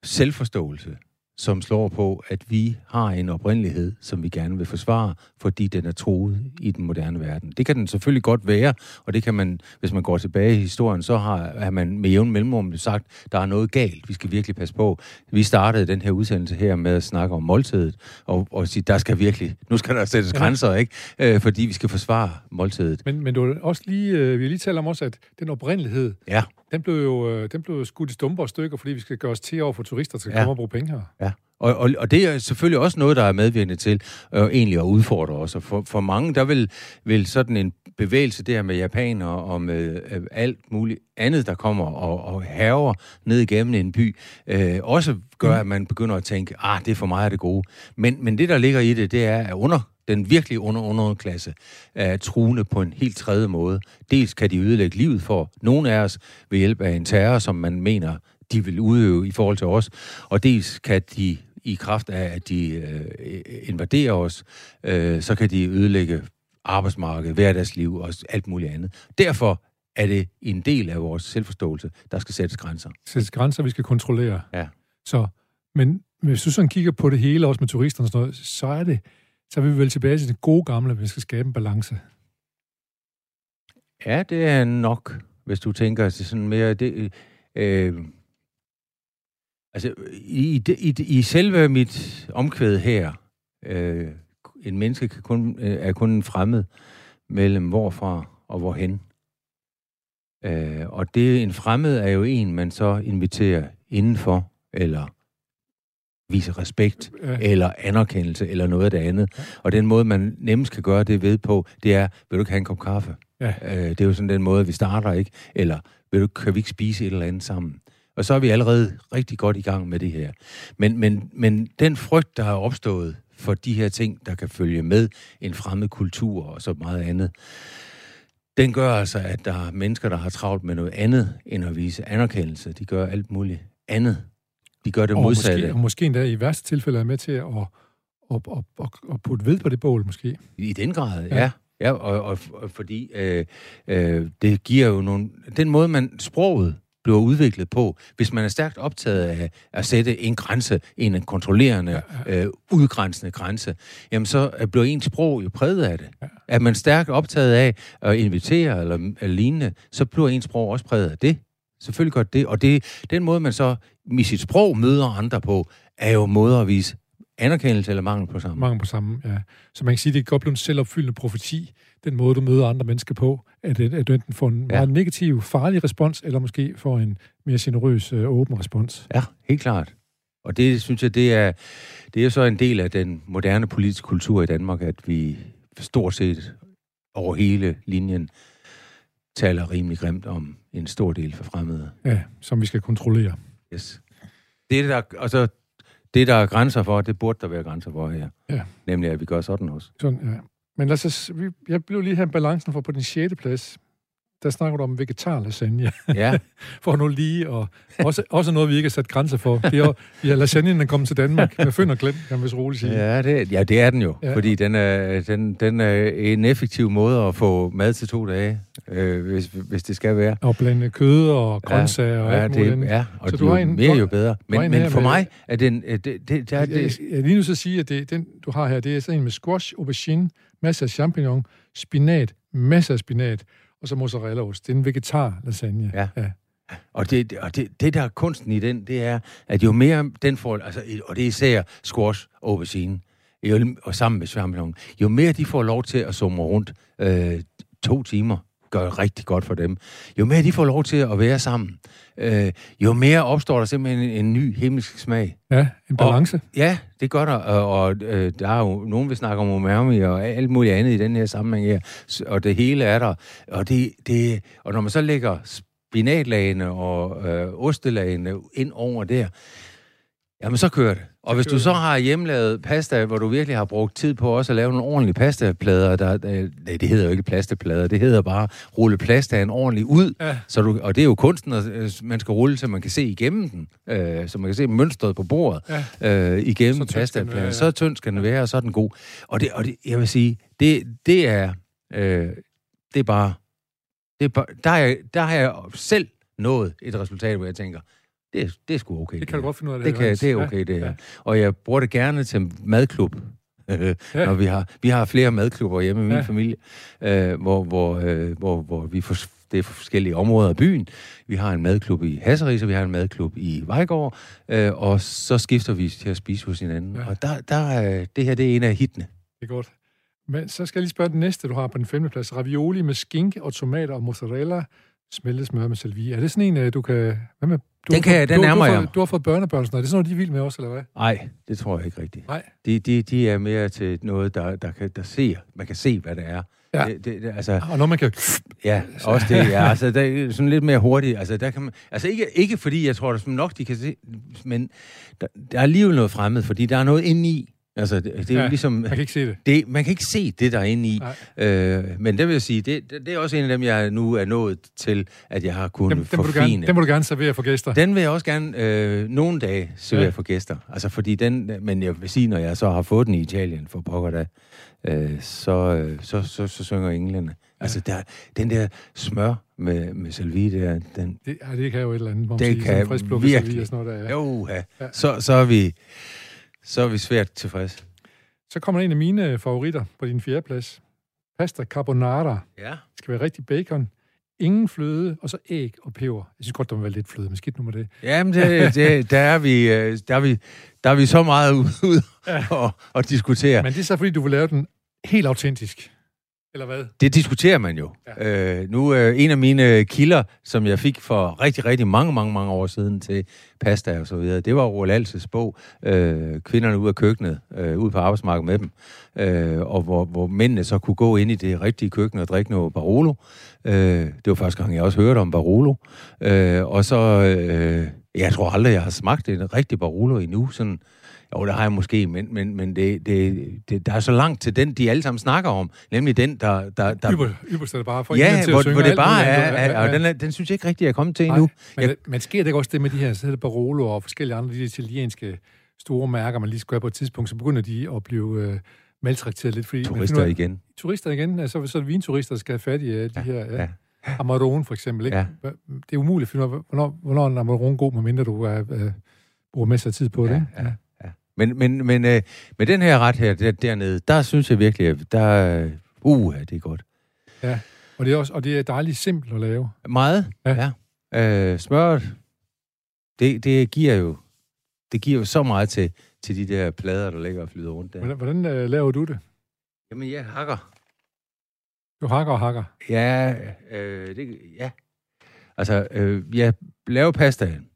selvforståelse, som slår på, at vi har en oprindelighed, som vi gerne vil forsvare, fordi den er troet i den moderne verden. Det kan den selvfølgelig godt være, og det kan man, hvis man går tilbage i historien, så har, har man med jævn mellemrum sagt, der er noget galt, vi skal virkelig passe på. Vi startede den her udsendelse her med at snakke om måltidet, og, og sige, der skal virkelig, nu skal der sættes Ja. grænser, ikke? Øh, fordi vi skal forsvare måltidet. Men, men du også lige, øh, vi har lige talt om også, at den oprindelighed, Ja. Den blev jo øh, den blev skudt i stumper og stykker, fordi vi skal gøre os til over for turister, der skal Ja. komme og bruge penge her. Ja, og, og, og det er selvfølgelig også noget, der er medvirkende til øh, egentlig at udfordre os. Og for, for mange, der vil, vil sådan en bevægelse der med japanere og med øh, alt muligt andet, der kommer og, og haver ned igennem en by, øh, også gør, at man begynder at tænke, ah, det er for mig af det gode. Men, men det, der ligger i det, det er, at under den virkelig under underklasse er truende på en helt tredje måde. Dels kan de ødelægge livet for nogle af os ved hjælp af en terror, som man mener, de vil udøve i forhold til os, og dels kan de i kraft af, at de øh, invaderer os, øh, så kan de ødelægge arbejdsmarkedet, hverdagsliv og alt muligt andet. Derfor er det en del af vores selvforståelse, der skal sættes grænser. Sættes grænser, vi skal kontrollere. Ja. Så, men hvis du sådan kigger på det hele, også med turisterne og sådan noget, så er det, så er vi vel tilbage til det gode gamle, at vi skal skabe en balance. Ja, det er nok, hvis du tænker til sådan mere... Det, øh, altså, i, i, i, i selve mit omkvæd her, øh, en menneske kan kun, øh, er kun en fremmed mellem hvorfra og hvorhen. Øh, og det en fremmed er jo en, man så inviterer indenfor, eller viser respekt, Ja. eller anerkendelse, eller noget af det andet. Og den måde, man nemmest kan gøre det ved på, det er, vil du ikke have en kop kaffe? Ja. Øh, det er jo sådan den måde, vi starter, ikke? Eller vil du, kan vi ikke spise et eller andet sammen? Og så er vi allerede rigtig godt i gang med det her. Men, men, men den frygt, der er opstået for de her ting, der kan følge med en fremmed kultur og så meget andet, den gør altså, at der er mennesker, der har travlt med noget andet end at vise anerkendelse. De gør alt muligt andet. De gør det og modsatte. måske, og måske endda i værste tilfælde er med til at, at, at, at, at putte ved på det bål, måske. I den grad, Ja. ja. ja. Og, og, og fordi øh, øh, det giver jo nogle... Den måde, man sproget bliver udviklet på, hvis man er stærkt optaget af at sætte en grænse, en kontrollerende, øh, udgrænsende grænse, jamen så øh, bliver ens sprog jo præget af det. Ja. Er man stærkt optaget af at invitere eller, eller lignende, så bliver ens sprog også præget af det. Selvfølgelig godt det. Og det, den måde, man så med sit sprog møder andre på, er jo måder at vise anerkendelse eller mangel på sammen. Mange på samme, ja. Så man kan sige, at det kan godt blive en selvopfyldende profeti, den måde, du møder andre mennesker på, at, at du enten får en Ja. meget negativ, farlig respons, eller måske får en mere generøs, øh, åben respons. Ja, helt klart. Og det synes jeg, det er, det er så en del af den moderne politiske kultur i Danmark, at vi stort set over hele linjen taler rimelig grimt om en stor del for fremmede. Ja, som vi skal kontrollere. Yes. Det, der, og så, det, der er grænser for, det burde der være grænser for her. Ja. Nemlig, at vi gør sådan også. Sådan, ja. Men lad os, jeg blev lige her balancen for på den 6. plads. Der snakker du om vegetarlasagne. Ja, For nu lige, og også, også noget, vi ikke har sat grænser for. Det er jo, ja, lasagnen er kommet til Danmark med fynd og klem, kan man vist roligt sige. ja, det, ja, det er den jo. Ja. Ja. Fordi den er, den, den er en effektiv måde at få mad til to dage, øh, hvis, hvis det skal være. Og blande kød og grøntsager og ja, alt muligt det, andet. ja, og Så du jo har en- mere jo bedre. Men, men for med- mig er den... Det, det, der, Jeg, jeg, det, jeg er lige nu så sige, at det, den, du har her, det er sådan en med squash, aubergine, masser af champignon, spinat, masser af spinat, og så mozzarellaost. Det er en vegetar lasagne. Ja. ja. Og, det, og det, det, der er kunsten i den, det er, at jo mere den får, altså, og det er især squash og aubergine, jo, og sammen med champignon, jo mere de får lov til at summe rundt øh, to timer, gør rigtig godt for dem. Jo mere de får lov til at være sammen, øh, jo mere opstår der simpelthen en, en ny himmelsk smag. Ja, en balance. Og, ja, det gør der, og, og øh, der er jo nogen, vi snakker om umami og alt muligt andet i den her sammenhæng her, og det hele er der. Og, det, det, og når man så lægger spinatlagene og øh, ostelagene ind over der, jamen så kører det. Og hvis du så har hjemmelavet pasta, hvor du virkelig har brugt tid på også at lave nogle ordentlige pastaplader, der, der, nej, det hedder jo ikke plastaplader, det hedder bare rulle plastaen ordentligt ud, Ja. så du, og det er jo kunsten, at øh, man skal rulle, så man kan se igennem den, øh, så man kan se mønstret på bordet Ja. øh, igennem Så være, pastapladen. ja. Så tynd skal den være, og så er den god. Og det, og det jeg vil sige, det, det er, øh, det er bare, det er bare der, jeg, der har jeg selv nået et resultat, hvor jeg tænker, det, det er sgu okay. Det kan du godt finde ud af. Det, kan, Hans. det er okay, det her. Ja. Og jeg bruger det gerne til madklub. Øh, Ja. Når vi har, vi har flere madklubber hjemme i min Ja. familie, øh, hvor, hvor, øh, hvor, hvor vi får, det er fra forskellige områder af byen. Vi har en madklub i Hasseris, og vi har en madklub i Vejgaard, øh, og så skifter vi til at spise hos hinanden. Ja. Ja. Og der, der, øh, det her, det er en af hittene. Det er godt. Men så skal jeg lige spørge den næste, du har på den femte plads. Ravioli med skinke og tomater og mozzarella, smeltet smør med salvie. Er det sådan en, øh, du kan... Hvad med, du Den har kan fået- jeg- den du, du, nærmer har jeg fået, mig. du har fået børnebørn. Det er sådan noget, de er vilde med også, eller hvad? Nej, det tror jeg ikke rigtigt. Nej. De, de, de er mere til noget, der, der, kan, der ser. Man kan se, hvad det er. Ja. Det, det, det, altså, Og når man kan... Ja, også det. Ja, altså, det er sådan lidt mere hurtigt. Altså, der kan man, altså ikke, ikke fordi, jeg tror, der er nok, de kan se, men der, der er alligevel noget fremmed, fordi der er noget inde i. Altså, det, det er Ja, jo ligesom... Man kan ikke se det. Det, man kan ikke se det, der er inde i. Nej. Øh, men det vil jeg sige, det, det, det er også en af dem, jeg nu er nået til, at jeg har kunnet Dem, dem, forfine. gerne, dem må du gerne servere for gæster. Den vil jeg også gerne øh, nogle dage servere Ja. ja. for gæster. Altså fordi den, men jeg vil sige, når jeg så har fået den i Italien for pokker da, øh, så, øh, så, så, så synger englene. Altså der, den der smør med, med salvie der, den, Det, ja, det kan jo et eller andet, må man Det sige. kan Sådan virkelig. og sådan noget der. Ja. jo, ja. Ja. Så, så, er vi, så er vi svært tilfreds. Så kommer en af mine favoritter på din fjerde plads. Pasta carbonara. Ja. Det skal være rigtig bacon. Ingen fløde, og så æg og peber. Jeg synes godt, der må være lidt fløde, men skidt nu med det. Jamen, det, det, der, er vi, øh, der, er vi, der er vi så meget ude ud Ja. og, og diskutere. Men det er så, fordi du vil lave den helt autentisk. Eller hvad? Det diskuterer man jo. Ja. Øh, nu øh, en af mine kilder, som jeg fik for rigtig, rigtig mange, mange, mange år siden til pasta og så videre, det var Roald Alses bog, øh, Kvinderne ud af køkkenet, øh, ud på arbejdsmarkedet med dem, øh, og hvor, hvor mændene så kunne gå ind i det rigtige køkken og drikke noget Barolo. Øh, det var første gang, jeg også hørte om Barolo. Øh, og så, øh, jeg tror aldrig, jeg har smagt en rigtig Barolo endnu, sådan jo, det har jeg måske, men, men, men det, det, det, der er så langt til den, de alle sammen snakker om, nemlig den, der... der, der Yber, yberst er det bare for ja, til at hvor, synge hvor det bare er, andet. er og den, er, den synes jeg ikke rigtig, jeg er kommet til endnu. Men, Jeg, men sker det ikke også det med de her, så hedder Barolo og forskellige andre de italienske store mærker, man lige skal have på et tidspunkt, så begynder de at blive øh, maltrakteret lidt, fordi... man turister af- igen. Turister igen, altså så er det vinturister, der skal have fat i øh, de her... Ja. ja. Amarone for eksempel, ikke? Ja. Det er umuligt at finde ud af, hvornår, hvornår er en Amarone god, medmindre du er, øh, bruger masser af tid på det, Ja, ja. Men, men, men øh, med den her ret her, der, dernede, der synes jeg virkelig, at der... Uh, det er godt. Og det er, også, og det er dejligt simpelt at lave. Meget, Ja. ja. Øh, smøret, det, det giver jo det giver jo så meget til, til de der plader, der ligger og flyder rundt der. Hvordan, hvordan øh, laver du det? Jamen, jeg hakker. Du hakker og hakker. Ja, øh, det, ja. Altså, øh, jeg laver pastaen.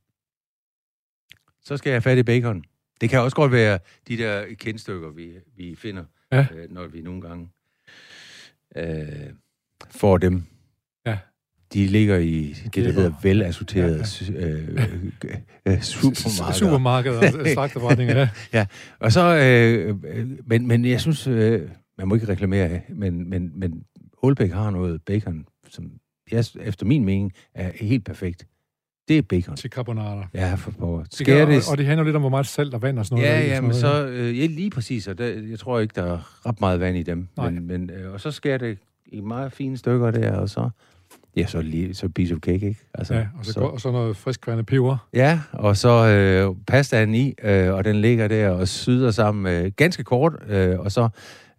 Så skal jeg have fat i bacon. Det kan også godt være de der kendstykker, vi, vi finder, Ja. øh, når vi nogle gange øh, får dem. Ja. De ligger i det, der hedder velassorterede ja, øh, øh, supermarkeder. Supermarkeder og slagterforretninger, ja. Og så, øh, øh, men, men jeg synes, øh, man må ikke reklamere men, men, men Aalbæk har noget bacon, som jeg, efter min mening er helt perfekt. Det er bacon. Til carbonara. Ja, for. Det Skær det... og, og det handler lidt om, hvor meget salt og vand og sådan noget. Ja, ja, men så... Øh, ja, lige præcis, og der, jeg tror ikke, der er ret meget vand i dem. Nej. Men, men, øh, og så skærer det i meget fine stykker der, og så... Ja, så lige så piece of cake, ikke? Altså, Ja, og så, så. og så noget friskværende peber. Ja, og så øh, pastaen i, øh, og den ligger der og syder sammen øh, ganske kort, øh, og så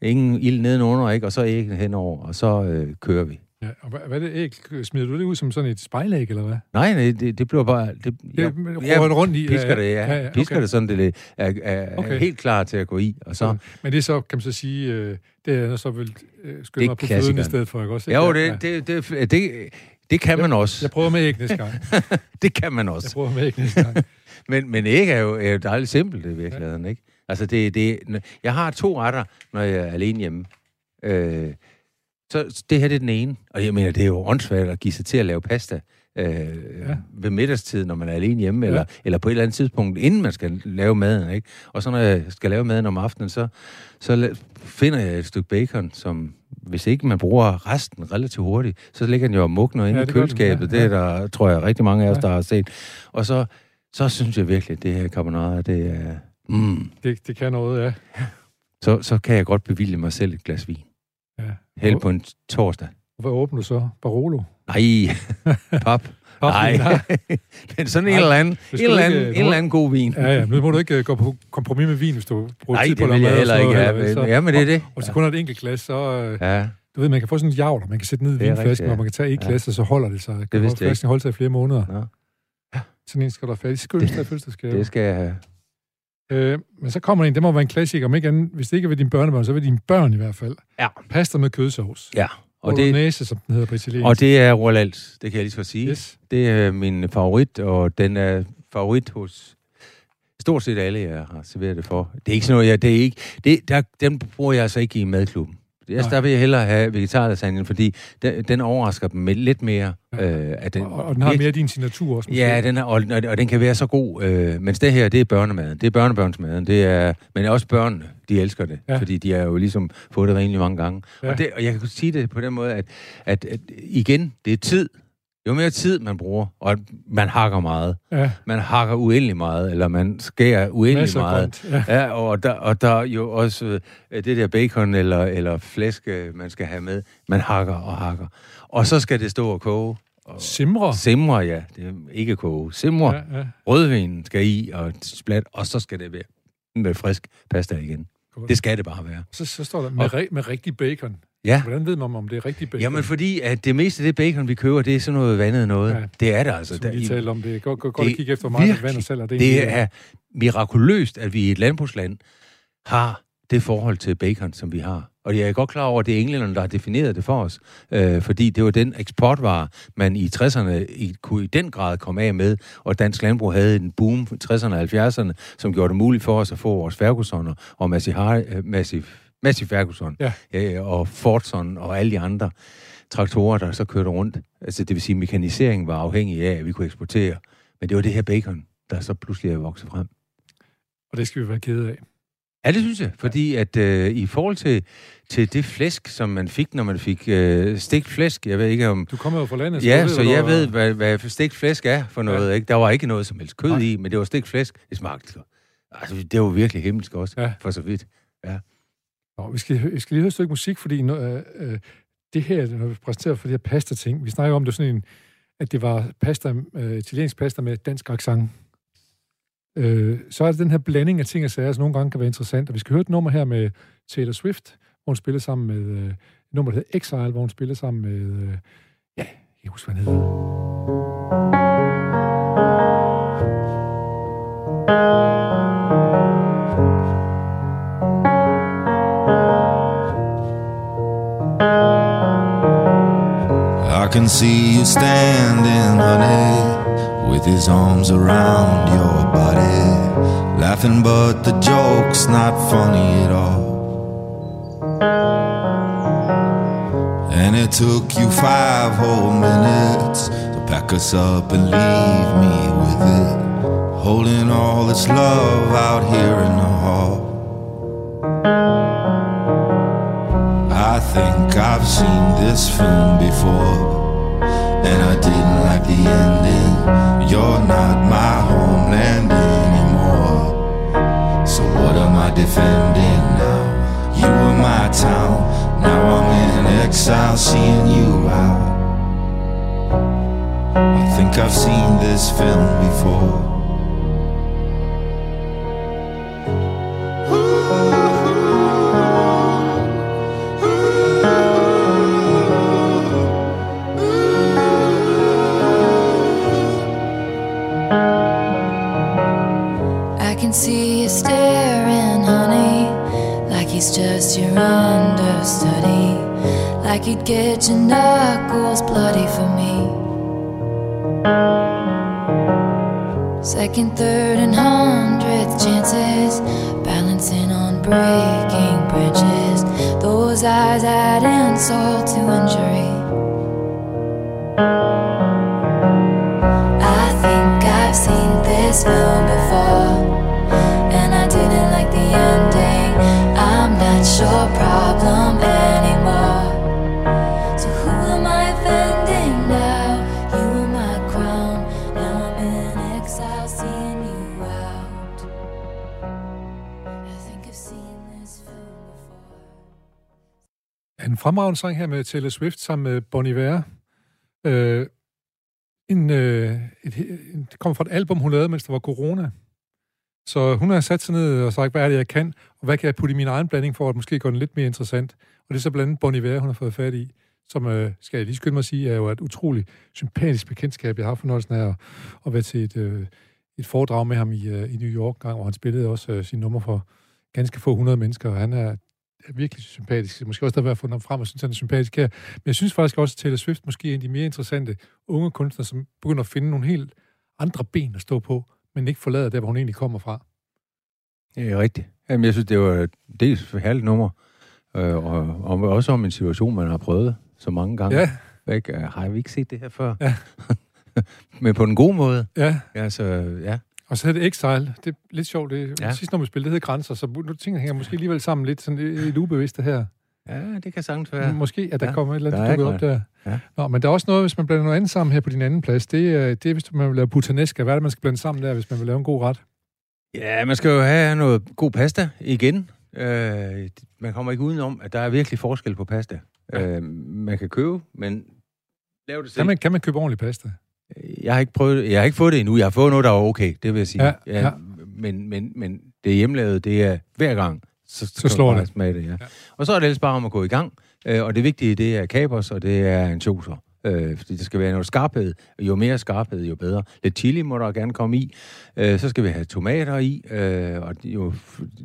ingen ild nedenunder, ikke? Og så æggene henover, og så øh, kører vi. Ja, og hvad, hvad er det æg? Smider du det ud som sådan et spejlæg, eller hvad? Nej, nej, det, det bliver bare... Det, Det jeg, ja, rundt i. pisker det, ja. ja, ja, ja, ja Pisker okay. det sådan, det er, er, er Okay. helt klar til at gå i. Og så, Så, men det er så, kan man så sige, øh, det er så vel øh, Det skynde mig på føden i stedet for, ikke også? jo, Ja, det, ja. det, det, det, det kan man også. Jeg prøver med æg næste gang. Det kan man Jeg også. prøver med æg næste gang. Men, men æg er jo, er jo dejligt simpelt i virkeligheden, ikke? Altså, det, det, jeg har to retter, når jeg er alene hjemme. Øh, så det her det er den ene. Og jeg mener, det er jo åndssvagt at give sig til at lave pasta øh, ja. ved middagstid, når man er alene hjemme, Ja. eller, eller på et eller andet tidspunkt, inden man skal lave maden, ikke? Og så når jeg skal lave maden om aftenen, så, så finder jeg et stykke bacon, som hvis ikke man bruger resten relativt hurtigt, så ligger den jo og mugner inde Ja, i køleskabet. ja, Det er der, tror jeg, rigtig mange af os, Ja. der har set. Og så, så synes jeg virkelig, at det her carbonara, det er... Mm, Det, det kan noget, ja. så, så kan jeg godt bevilge mig selv et glas vin. Ja. Helt på en torsdag. Hvad åbner du så? Barolo? Nej, pap. Nej, men sådan en Nej, eller anden, en du eller ikke, anden, øh, en eller anden god vin. Ja, ja, men må du ikke øh, gå på kompromis med vin, hvis du bruger Nej, tid på det at vil lave jeg og heller ikke have. vel? Ja, men det er det. Og hvis det kun er et enkelt glas, så... Øh, Ja, du ved, man kan få sådan en javler, man kan sætte ned i Det rigtigt, vinflasken, ja. og man kan tage et Ja. glas, og så holder det sig. Det vidste jeg flasken holde sig i flere måneder. Nå. Sådan en skal der fat i. Skønste af fødselsdagsgave. det skal jeg have. Øh, men så kommer der en, det må være en klassiker, om ikke andet, hvis det ikke er ved dine børnebørn, så ved dine børn i hvert fald. Ja. Pasta med kødsovs. Ja, og det, Bolognese, som den hedder på italiensk. og det er Roland, det kan jeg lige så sige. Yes. Det er min favorit, og den er favorit hos stort set alle, jeg har serveret det for. Det er ikke sådan noget, jeg, det er ikke, det, der, den bruger jeg altså ikke i madklubben. Jeg, der vil jeg hellere have vegetarlasagnen, fordi den, den overrasker dem lidt mere. Ja. Øh, at den, Og, og den har mere din signatur også. måske. Ja, den er, og, og, den kan være så god. Øh, mens det her, det er børnemaden. Det er børnebørnsmaden. Det er, men også børnene, de elsker det. Ja. Fordi de har jo ligesom fået det rimelig mange gange. Ja. Og, det, og jeg kan sige det på den måde, at, at, at igen, det er tid. Jo mere tid man bruger, og man hakker meget. Ja, Man hakker uendelig meget, eller man skærer uendelig masser meget. grønt. Ja. Ja, og der, og der er jo også øh, det der bacon eller, eller flæsk, øh, man skal have med. Man hakker og hakker. Og så skal det stå og koge. Og Simre. simre, ja. Det er ikke koge. Simre. Ja. Ja. Rødvinen skal i, og splat, og så skal det være med frisk pasta igen. Godt. Det skal det bare være. Så, så står der med, ri- med rigtig bacon. Ja. Hvordan ved man, om det er rigtig bacon? Jamen, fordi at det meste af det bacon, vi køber, det er sådan noget vandet noget. Ja. Det er det altså. Som vi talte om, det er godt, godt, godt at kigge efter, meget virkelig- vand salt er det. Det er mirakuløst, at vi i et landbrugsland har det forhold til bacon, som vi har. Og jeg er godt klar over, at det er englænderne, der har defineret det for os. Øh, fordi det var den eksportvare, man i 60'erne i, kunne i den grad komme af med. Og dansk landbrug havde en boom i 60'erne og 70'erne, som gjorde det muligt for os at få vores Fergusoner og Massey, Har- øh, Massey, Massey Ferguson Ja. øh, og Fordson og alle de andre traktorer, der så kørte rundt. Altså det vil sige, at mekaniseringen var afhængig af, at vi kunne eksportere. Men det var det her bacon, der så pludselig er vokset frem. Og det skal vi være kede af. Ja, det synes jeg. Fordi at øh, i forhold til, til det flæsk, som man fik, når man fik øh, stegt flæsk, jeg ved ikke om... Du kommer jo fra landet, Ja, du så jeg ved, hvad, hvad stegt flæsk er for noget. Ja. Ja. Ikke? Der var ikke noget som helst kød Nej. i, men det var stegt flæsk. Det smagte Altså, det var virkelig himmelsk også, Ja. ja. for så vidt. Nå, vi, skal, vi skal lige høre et stykke musik, fordi øh, øh, det her, når vi præsenterer for det her pasta-ting, vi snakker om det sådan en, at det var pasta, øh, italiensk pasta med dansk accent. Øh, så er det den her blanding af ting og sager, som nogle gange kan være interessant. Og vi skal høre et nummer her med Taylor Swift, hvor hun spiller sammen med øh, et nummer, der hedder Exile, hvor hun spiller sammen med, øh, ja, jeg kan huske, hvad han hedder. I can see you standing, honey, with his arms around your body, laughing, but the joke's not funny at all. And it took you five whole minutes to pack us up and leave me with it, holding all this love out here in the hall. I think I've seen this film before, and I didn't like the ending. You're not my homeland anymore. So what am I defending now? You were my town, now I'm in exile, seeing you out. I think I've seen this film before. You'd get your knuckles bloody for me. Second, third, and hundredth chances, balancing on breaking branches. Those eyes add insult to injury. Fremragende sang her med Taylor Swift sammen med Bon Iver. Øh, en, øh, et, en, det kommer fra et album, hun lavede, mens der var corona. Så hun har sat sig ned og sagt, hvad er det, jeg kan, og hvad kan jeg putte i min egen blanding for at måske gøre den lidt mere interessant. Og det er så blandt andet Bon Iver, hun har fået fat i, som, øh, skal jeg lige skynde mig at sige, er jo et utroligt sympatisk bekendtskab. Jeg har fornøjelsen af at, at være til et, øh, et foredrag med ham i, øh, i New York, gang, hvor han spillede også øh, sin nummer for ganske få hundrede mennesker, og han er er virkelig sympatisk. Måske også der har været fundet ham frem, og synes, han er sympatisk her. Men jeg synes faktisk også, at Taylor Swift måske er en af de mere interessante unge kunstnere, som begynder at finde nogle helt andre ben at stå på, men ikke forlader der, hvor hun egentlig kommer fra. Det er rigtigt. Jamen, jeg synes, det var dels et herligt nummer, øh, og, og også om en situation, man har prøvet så mange gange. Ja, Ikke? Øh, Har vi ikke set det her før? Ja. Men på den gode måde. ja. Ja, så, ja. Og så er det Exile. Det er lidt sjovt. Det, Ja. ja. Sidst når vi spillede, det hed Grænser, så nu tingene hænger måske alligevel sammen lidt sådan lidt ubevidste her. ja, det kan sagtens Ja. være. Måske, at der Ja, ja. kommer et eller andet, dukker op der. Ja. Nå, men der er også noget, hvis man blander noget andet sammen her på din anden plads. Det, er, det er, hvis man vil lave puttanesca. Hvad er det, man skal blande sammen der, hvis man vil lave en god ret? Ja, man skal jo have noget god pasta igen. Øh, man kommer ikke udenom, at der er virkelig forskel på pasta. Øh, man kan købe, men lave det selv. Kan man, kan man købe ordentlig pasta? Jeg har ikke prøvet. Jeg har ikke fået det endnu. Jeg har fået noget, der er okay, det vil jeg sige. Ja, ja. Men, men, men det hjemmelavet, det er hver gang, så, Så slår det. Smage det ja. Ja. Ja. Og så er det ellers bare om at gå i gang. Øh, og det vigtige, det er kapers, og det er ansjoser. Øh, fordi det skal være noget skarphed. Jo mere skarphed, jo bedre. Lidt chili må der gerne komme i. Øh, så skal vi have tomater i. Øh, og jo,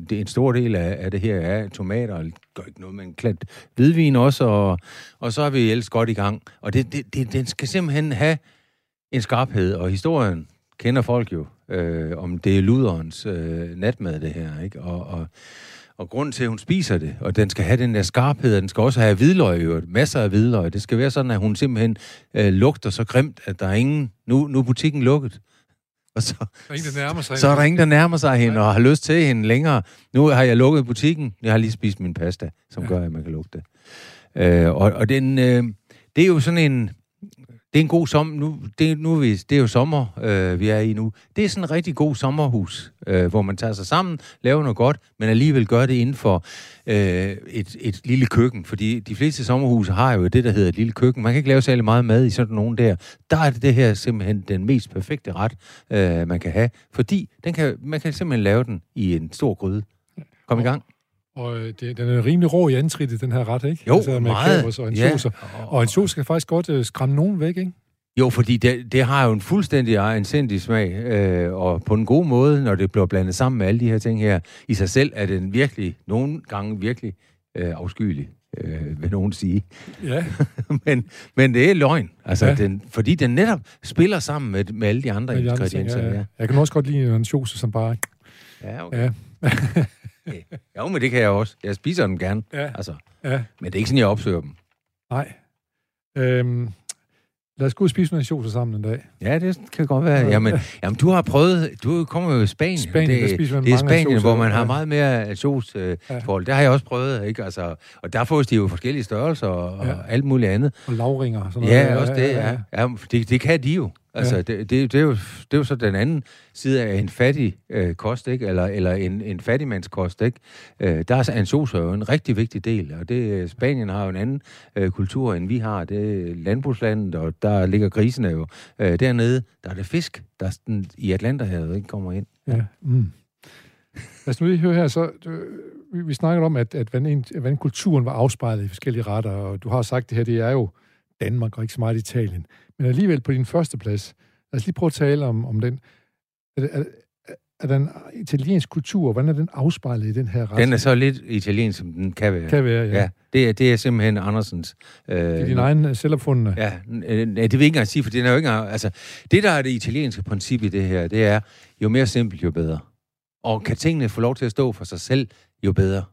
det er en stor del af, af det her er tomater. Og gør ikke noget med en klat hvidvin også. Og, og så er vi ellers godt i gang. Og det, det, det, den skal simpelthen have en skarphed, og historien kender folk jo, øh, om det er luderens øh, natmad, det her, ikke? Og, og, og grunden til, at hun spiser det, og den skal have den der skarphed, og den skal også have hvidløg, jo, masser af hvidløg. Det skal være sådan, at hun simpelthen øh, lugter så grimt, at der er ingen... Nu, nu er butikken lukket. Og så, Der er ingen, der nærmer sig. så er der ingen, der nærmer sig hende og har lyst til hende længere. Nu har jeg lukket butikken. Jeg har lige spist min pasta, som Ja. ja. gør, at man kan lugte det. Øh, og og den, øh, det er jo sådan en... Det er en god sommer. Nu, det, nu er vi, det er jo sommer, øh, vi er i nu. Det er sådan en rigtig god sommerhus, øh, hvor man tager sig sammen, laver noget godt, men alligevel gør det inden for øh, et, et lille køkken. Fordi de fleste sommerhuse har jo det, der hedder et lille køkken. Man kan ikke lave særlig meget mad i sådan nogen der. Der er det, det her simpelthen den mest perfekte ret, øh, man kan have. Fordi den kan, man kan simpelthen lave den i en stor gryde. Kom i gang. Og øh, det, den er rimelig rå i antrittet, den her ret, ikke? Jo, med meget. og ansjoser. Ja. Og ansjoser kan faktisk godt øh, skræmme nogen væk, ikke? Jo, fordi det, det har jo en fuldstændig egensindig smag, øh, og på en god måde, når det bliver blandet sammen med alle de her ting her, i sig selv er den virkelig, nogle gange virkelig øh, afskyelig, øh, vil nogen sige. Ja. men, men det er løgn, altså, Ja. den, fordi den netop spiller sammen med, med alle de andre Med de andre ting, ingredienser. ja, Ja, ja. Jeg kan også godt lide en ansjoser, som bare... ja, okay. Ja, Jo, men det kan jeg også. Jeg spiser dem gerne, ja, altså. ja. Men det er ikke sådan, jeg opsøger dem. Nej. Øhm, lad os gå og spise nogle ansjoser sammen en dag. Ja, det kan godt være. Jamen, jamen du har prøvet, du kommer jo i Spanien. Spanien, der det, spiser man det er Spanien, hvor man har ja. meget mere ansjos øh, Ja. forhold. Det har jeg også prøvet, ikke? Altså, og der fås de jo forskellige størrelser og, Ja. ja. og alt muligt andet. Og lavringer og sådan Ja, noget. også det, ja. ja det, det kan de jo. Altså, Ja. ja. det, det, det, er jo, det er jo så den anden side af en fattig øh, kost, ikke? Eller, eller en, en fattigmandskost, ikke? Øh, der er ansjoser jo en rigtig vigtig del, og det, Spanien har jo en anden øh, kultur, end vi har. Det er landbrugslandet, og der ligger grisene jo. Øh, dernede, der er det fisk, der er sådan, i Atlanterhavet ikke kommer ind. Ja. Mm. Lad os nu lige høre her, så øh, vi, vi snakker om, at, at hvordan, hvordan kulturen var afspejlet i forskellige retter, og du har sagt, det her det er jo Danmark og ikke så meget Italien. Men alligevel på din første plads, lad os lige prøve at tale om, om den. Er, er, er den italiensk kultur, hvordan er den afspejlet i den her ret? Den er så lidt italiensk, som den kan være. Kan være, ja. ja. Det, er, det er simpelthen Andersens... Øh, Det er din egen øh, selvopfundne. Ja, øh, det vil jeg ikke engang sige, for det er jo ikke engang... Altså, det, der er det italienske princip i det her, det er, jo mere simpelt, jo bedre. Og kan tingene få lov til at stå for sig selv, jo bedre.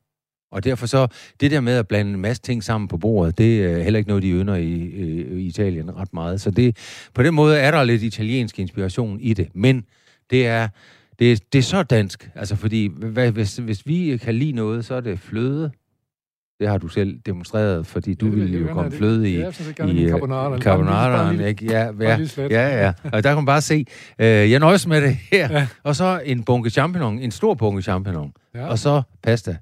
Og derfor så, det der med at blande en masse ting sammen på bordet, det er heller ikke noget, de ynder i, i Italien ret meget. Så det, på den måde er der lidt italiensk inspiration i det. Men det er, det, er- det er så dansk. Altså fordi, hvad, hvis, hvis vi kan lide noget, så er det fløde. Det har du selv demonstreret, fordi du Ja, ville jo komme fløde i, i min øh, carbonara. En carbonaraen, ikke? Ja, ja, ja, ja. Og der kan man bare se, øh, jeg nøjes med det her. Ja. Og så en bunke champignon, en stor bunke champignon. Ja. Og så pasta.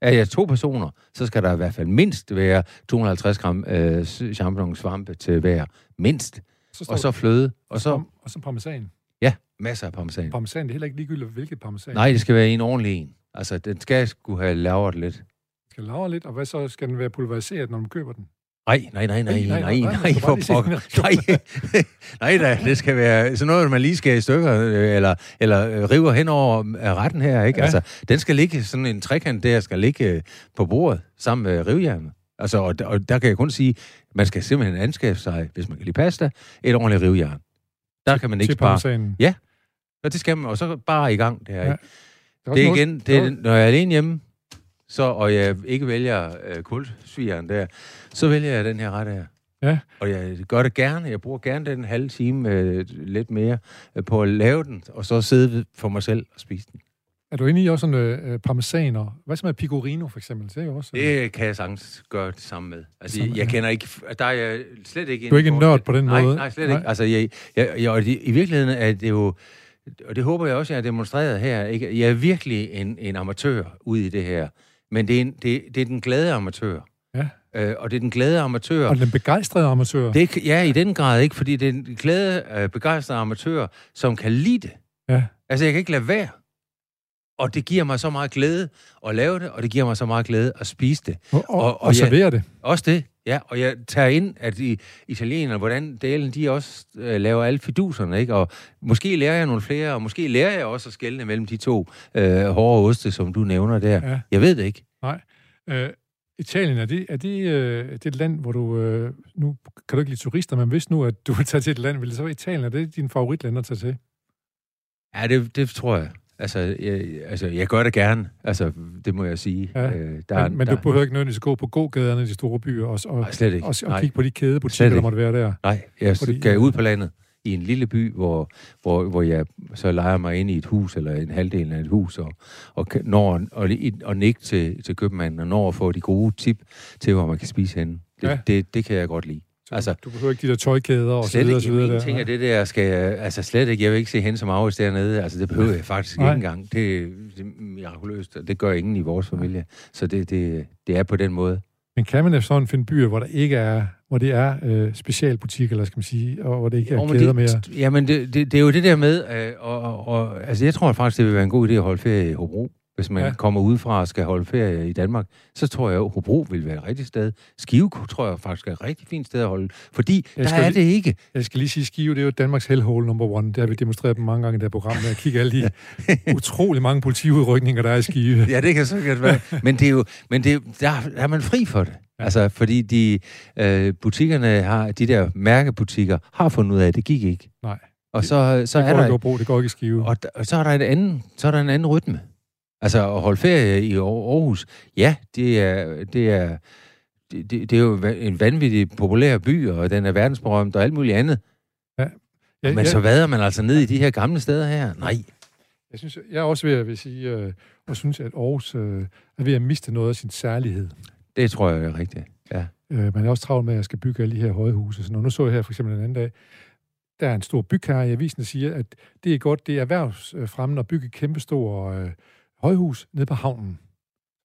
Er jeg to personer, så skal der i hvert fald mindst være 250 gram øh, champignon svampe til hver. Mindst. Så Og så fløde. Og så, og så parmesan. ja, masser af parmesan. Parmesan, det er heller ikke ligegyldigt, hvilket parmesan. Nej, det skal være en ordentlig en. Altså, den skal skulle have lavret lidt. skal lave lidt, og hvad så skal den være pulveriseret, når man køber den? Nej, nej, nej, nej, Nej, nej, nej, for pokker. Nej, nej da, det skal være sådan noget, man lige skal i stykker, øh, eller, eller øh, river hen over øh, retten her, ikke? Ja. Altså, den skal ligge, sådan en trekant der, skal ligge øh, på bordet, sammen med rivjernet. Altså, og, og der kan jeg kun sige, man skal simpelthen anskaffe sig, hvis man kan lide pasta, et ordentligt rivjern. Der kan man ikke spare. parmesanen. Og det skal man, og så bare i gang. Ja. Ja. Der er Det er igen, det er, er- når jeg er alene hjemme, så, og jeg ikke vælger øh, kulsvigeren der, så vælger jeg den her ret her. Ja. Og jeg gør det gerne. Jeg bruger gerne den halve time, øh, lidt mere, øh, på at lave den, og så sidde for mig selv og spise den. Er du inde i også sådan øh, parmesaner? Hvad så med pecorino, for eksempel? Det er også... øh, Det kan jeg sagtens gøre det samme med. Altså, Samme, jeg, jeg ja. kender ikke... Der er jeg slet ikke... Du er ikke en nørd på den nej, måde? Nej, slet Nej. ikke. Altså, jeg, jeg, jeg, og det, i virkeligheden er det jo... Og det håber jeg også, jeg har demonstreret her. Ikke? Jeg er virkelig en, en amatør ude i det her. Men det er, en, det, det er den glade amatør. Ja. Øh, og det er den glade amatør. Og den begejstrede amatør. Det ja, i den grad ikke, fordi det er en glade, øh, begejstrede amatør, som kan lide det. Ja. Altså, jeg kan ikke lade være. Og det giver mig så meget glæde at lave det, og det giver mig så meget glæde at spise det. Og, og, og- og, servere det. Også det, ja. Og jeg tager ind, at i italienerne, hvordan delen de også øh, laver alle fiduserne, ikke? Og måske lærer jeg nogle flere, og måske lærer jeg også at skelne mellem de to øh, hårde oste, som du nævner der. Ja. Jeg ved det ikke. Øh, Italien, er det, er det, øh, det et land, hvor du... Øh, nu kan du ikke lide turister, men hvis nu, at du vil tage til et land, vil det så være Italien? Er det din favoritland at tage til? Ja, det, det tror jeg. Altså jeg, altså, jeg gør det gerne. Altså, det må jeg sige. Ja. Øh, der, men men der, du behøver ikke nødvendigvis gå på gågaderne i de store byer og, og, Nej, slet ikke. og, og kigge på de kædebutikker, ikke. der måtte være der. Nej, jeg Fordi- skal ud på landet i en lille by, hvor, hvor, hvor jeg så leger mig ind i et hus, eller en halvdel af et hus, og, og når og, og nikke til, til købmanden, og når at få de gode tip til, hvor man kan spise henne. Det, Ja. ja. det, det kan jeg godt lide. Så Altså, du behøver ikke de der tøjkæder og så Slet videre, og ikke. så videre. Der. ingenting af det der skal altså slet ikke. Jeg vil ikke se hen som Aarhus dernede. Altså, det behøver jeg faktisk Nej. ikke engang. Det, det er mirakuløst, og det gør ingen i vores familie. Så det, det, det er på den måde. Men kan man sådan finde byer, hvor der ikke er, hvor det er øh, specialbutikker, eller skal man sige, og hvor det ikke er Jo, kæder mere? det, jamen, det, det, det er jo det der med, øh, og, og, og, altså jeg tror faktisk, det vil være en god idé at holde ferie i Hobro. Hvis man Ja. kommer udefra og skal holde ferie i Danmark, så tror jeg, at Hobro vil være et rigtigt sted. Skive tror jeg faktisk er et rigtig fint sted at holde, fordi Jeg der er lige- det ikke. Jeg skal lige sige, Skive, det er jo Danmarks hellhole number one. Det har vi demonstreret på mange gange i det her program, med at kigge alle de utrolig mange politiudrykninger, der er i Skive. Ja, det kan så godt være. Men det er jo, men det er, der, der er man fri for det. Ja. Altså, fordi de øh, butikkerne har, de der mærkebutikker, har fundet ud af, at det gik ikke. Nej. Og så, så det er går der, ikke det går ikke i Skive. og, der- og så er der en anden, så er der en anden rytme. Altså, at holde ferie i Aar- Aarhus, ja, det er, det er, det, det, det er jo en vanvittig populær by, og den er verdensberømt og alt muligt andet. Ja, Men ja, så vader man altså ned i de her gamle steder her? Nej. Jeg, synes, jeg er også ved at vil sige, øh, og synes, at Aarhus øh, er ved at miste noget af sin særlighed. Det tror jeg er rigtigt. Ja. Øh, man er også travlt med, at jeg skal bygge alle de her høje huse. Så nu så jeg her for eksempel en anden dag, der er en stor bygherre i avisen, der siger, at det er godt, det er erhvervsfremmende at bygge et kæmpestor øh, højhus nede på havnen.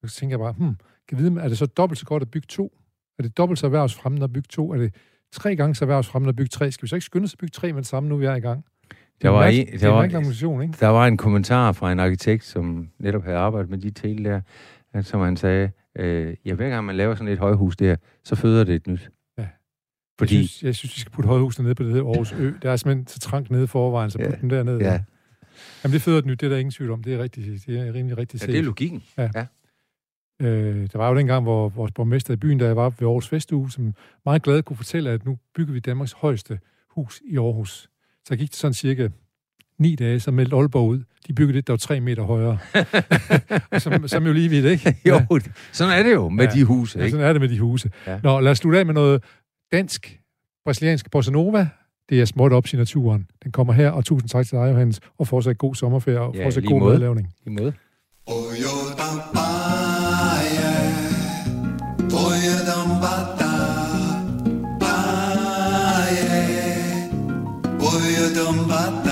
Så tænker jeg bare, hmm, kan vide, er det så dobbelt så godt at bygge to? Er det dobbelt så erhvervsfremmende at bygge to? Er det tre gange så erhvervsfremmende at bygge tre? Skal vi så ikke skynde os at bygge tre med det samme, nu vi er i gang? Det Der er var en, det der er var- ikke? Der var en kommentar fra en arkitekt, som netop havde arbejdet med de tale der, at- som han sagde, øh, ja, hver gang man laver sådan et højhus der, så føder det et nyt. Ja. Fordi, Jeg synes, jeg synes, vi skal putte højhusene ned på det der Aarhus Ø. Der er simpelthen så trangt nede i forvejen, så Ja. putte dem derned. ja, Jamen, det føder et nyt, det er der ingen tvivl om. Det er, rigtig, det er rimelig rigtigt Ja, set. det er logikken. Øh, der var jo dengang, hvor vores borgmester i byen, der var ved Aarhus Festuge, som meget glad kunne fortælle, at nu bygger vi Danmarks højeste hus i Aarhus. Så gik det sådan cirka ni dage, så meldte Aalborg ud. De byggede det, der var tre meter højere. som, som jo lige vidt, ikke? Jo, sådan er det jo med Ja. de huse, Ja, ikke? sådan er det med de huse. Ja. Nå, lad os slutte af med noget dansk, brasiliansk bossa nova. Det er småt op i naturen. Den kommer her, og tusind tak til dig, Johannes, og fortsat god sommerferie, og ja, fortsat god måde. madlavning. I måde. Boy, you don't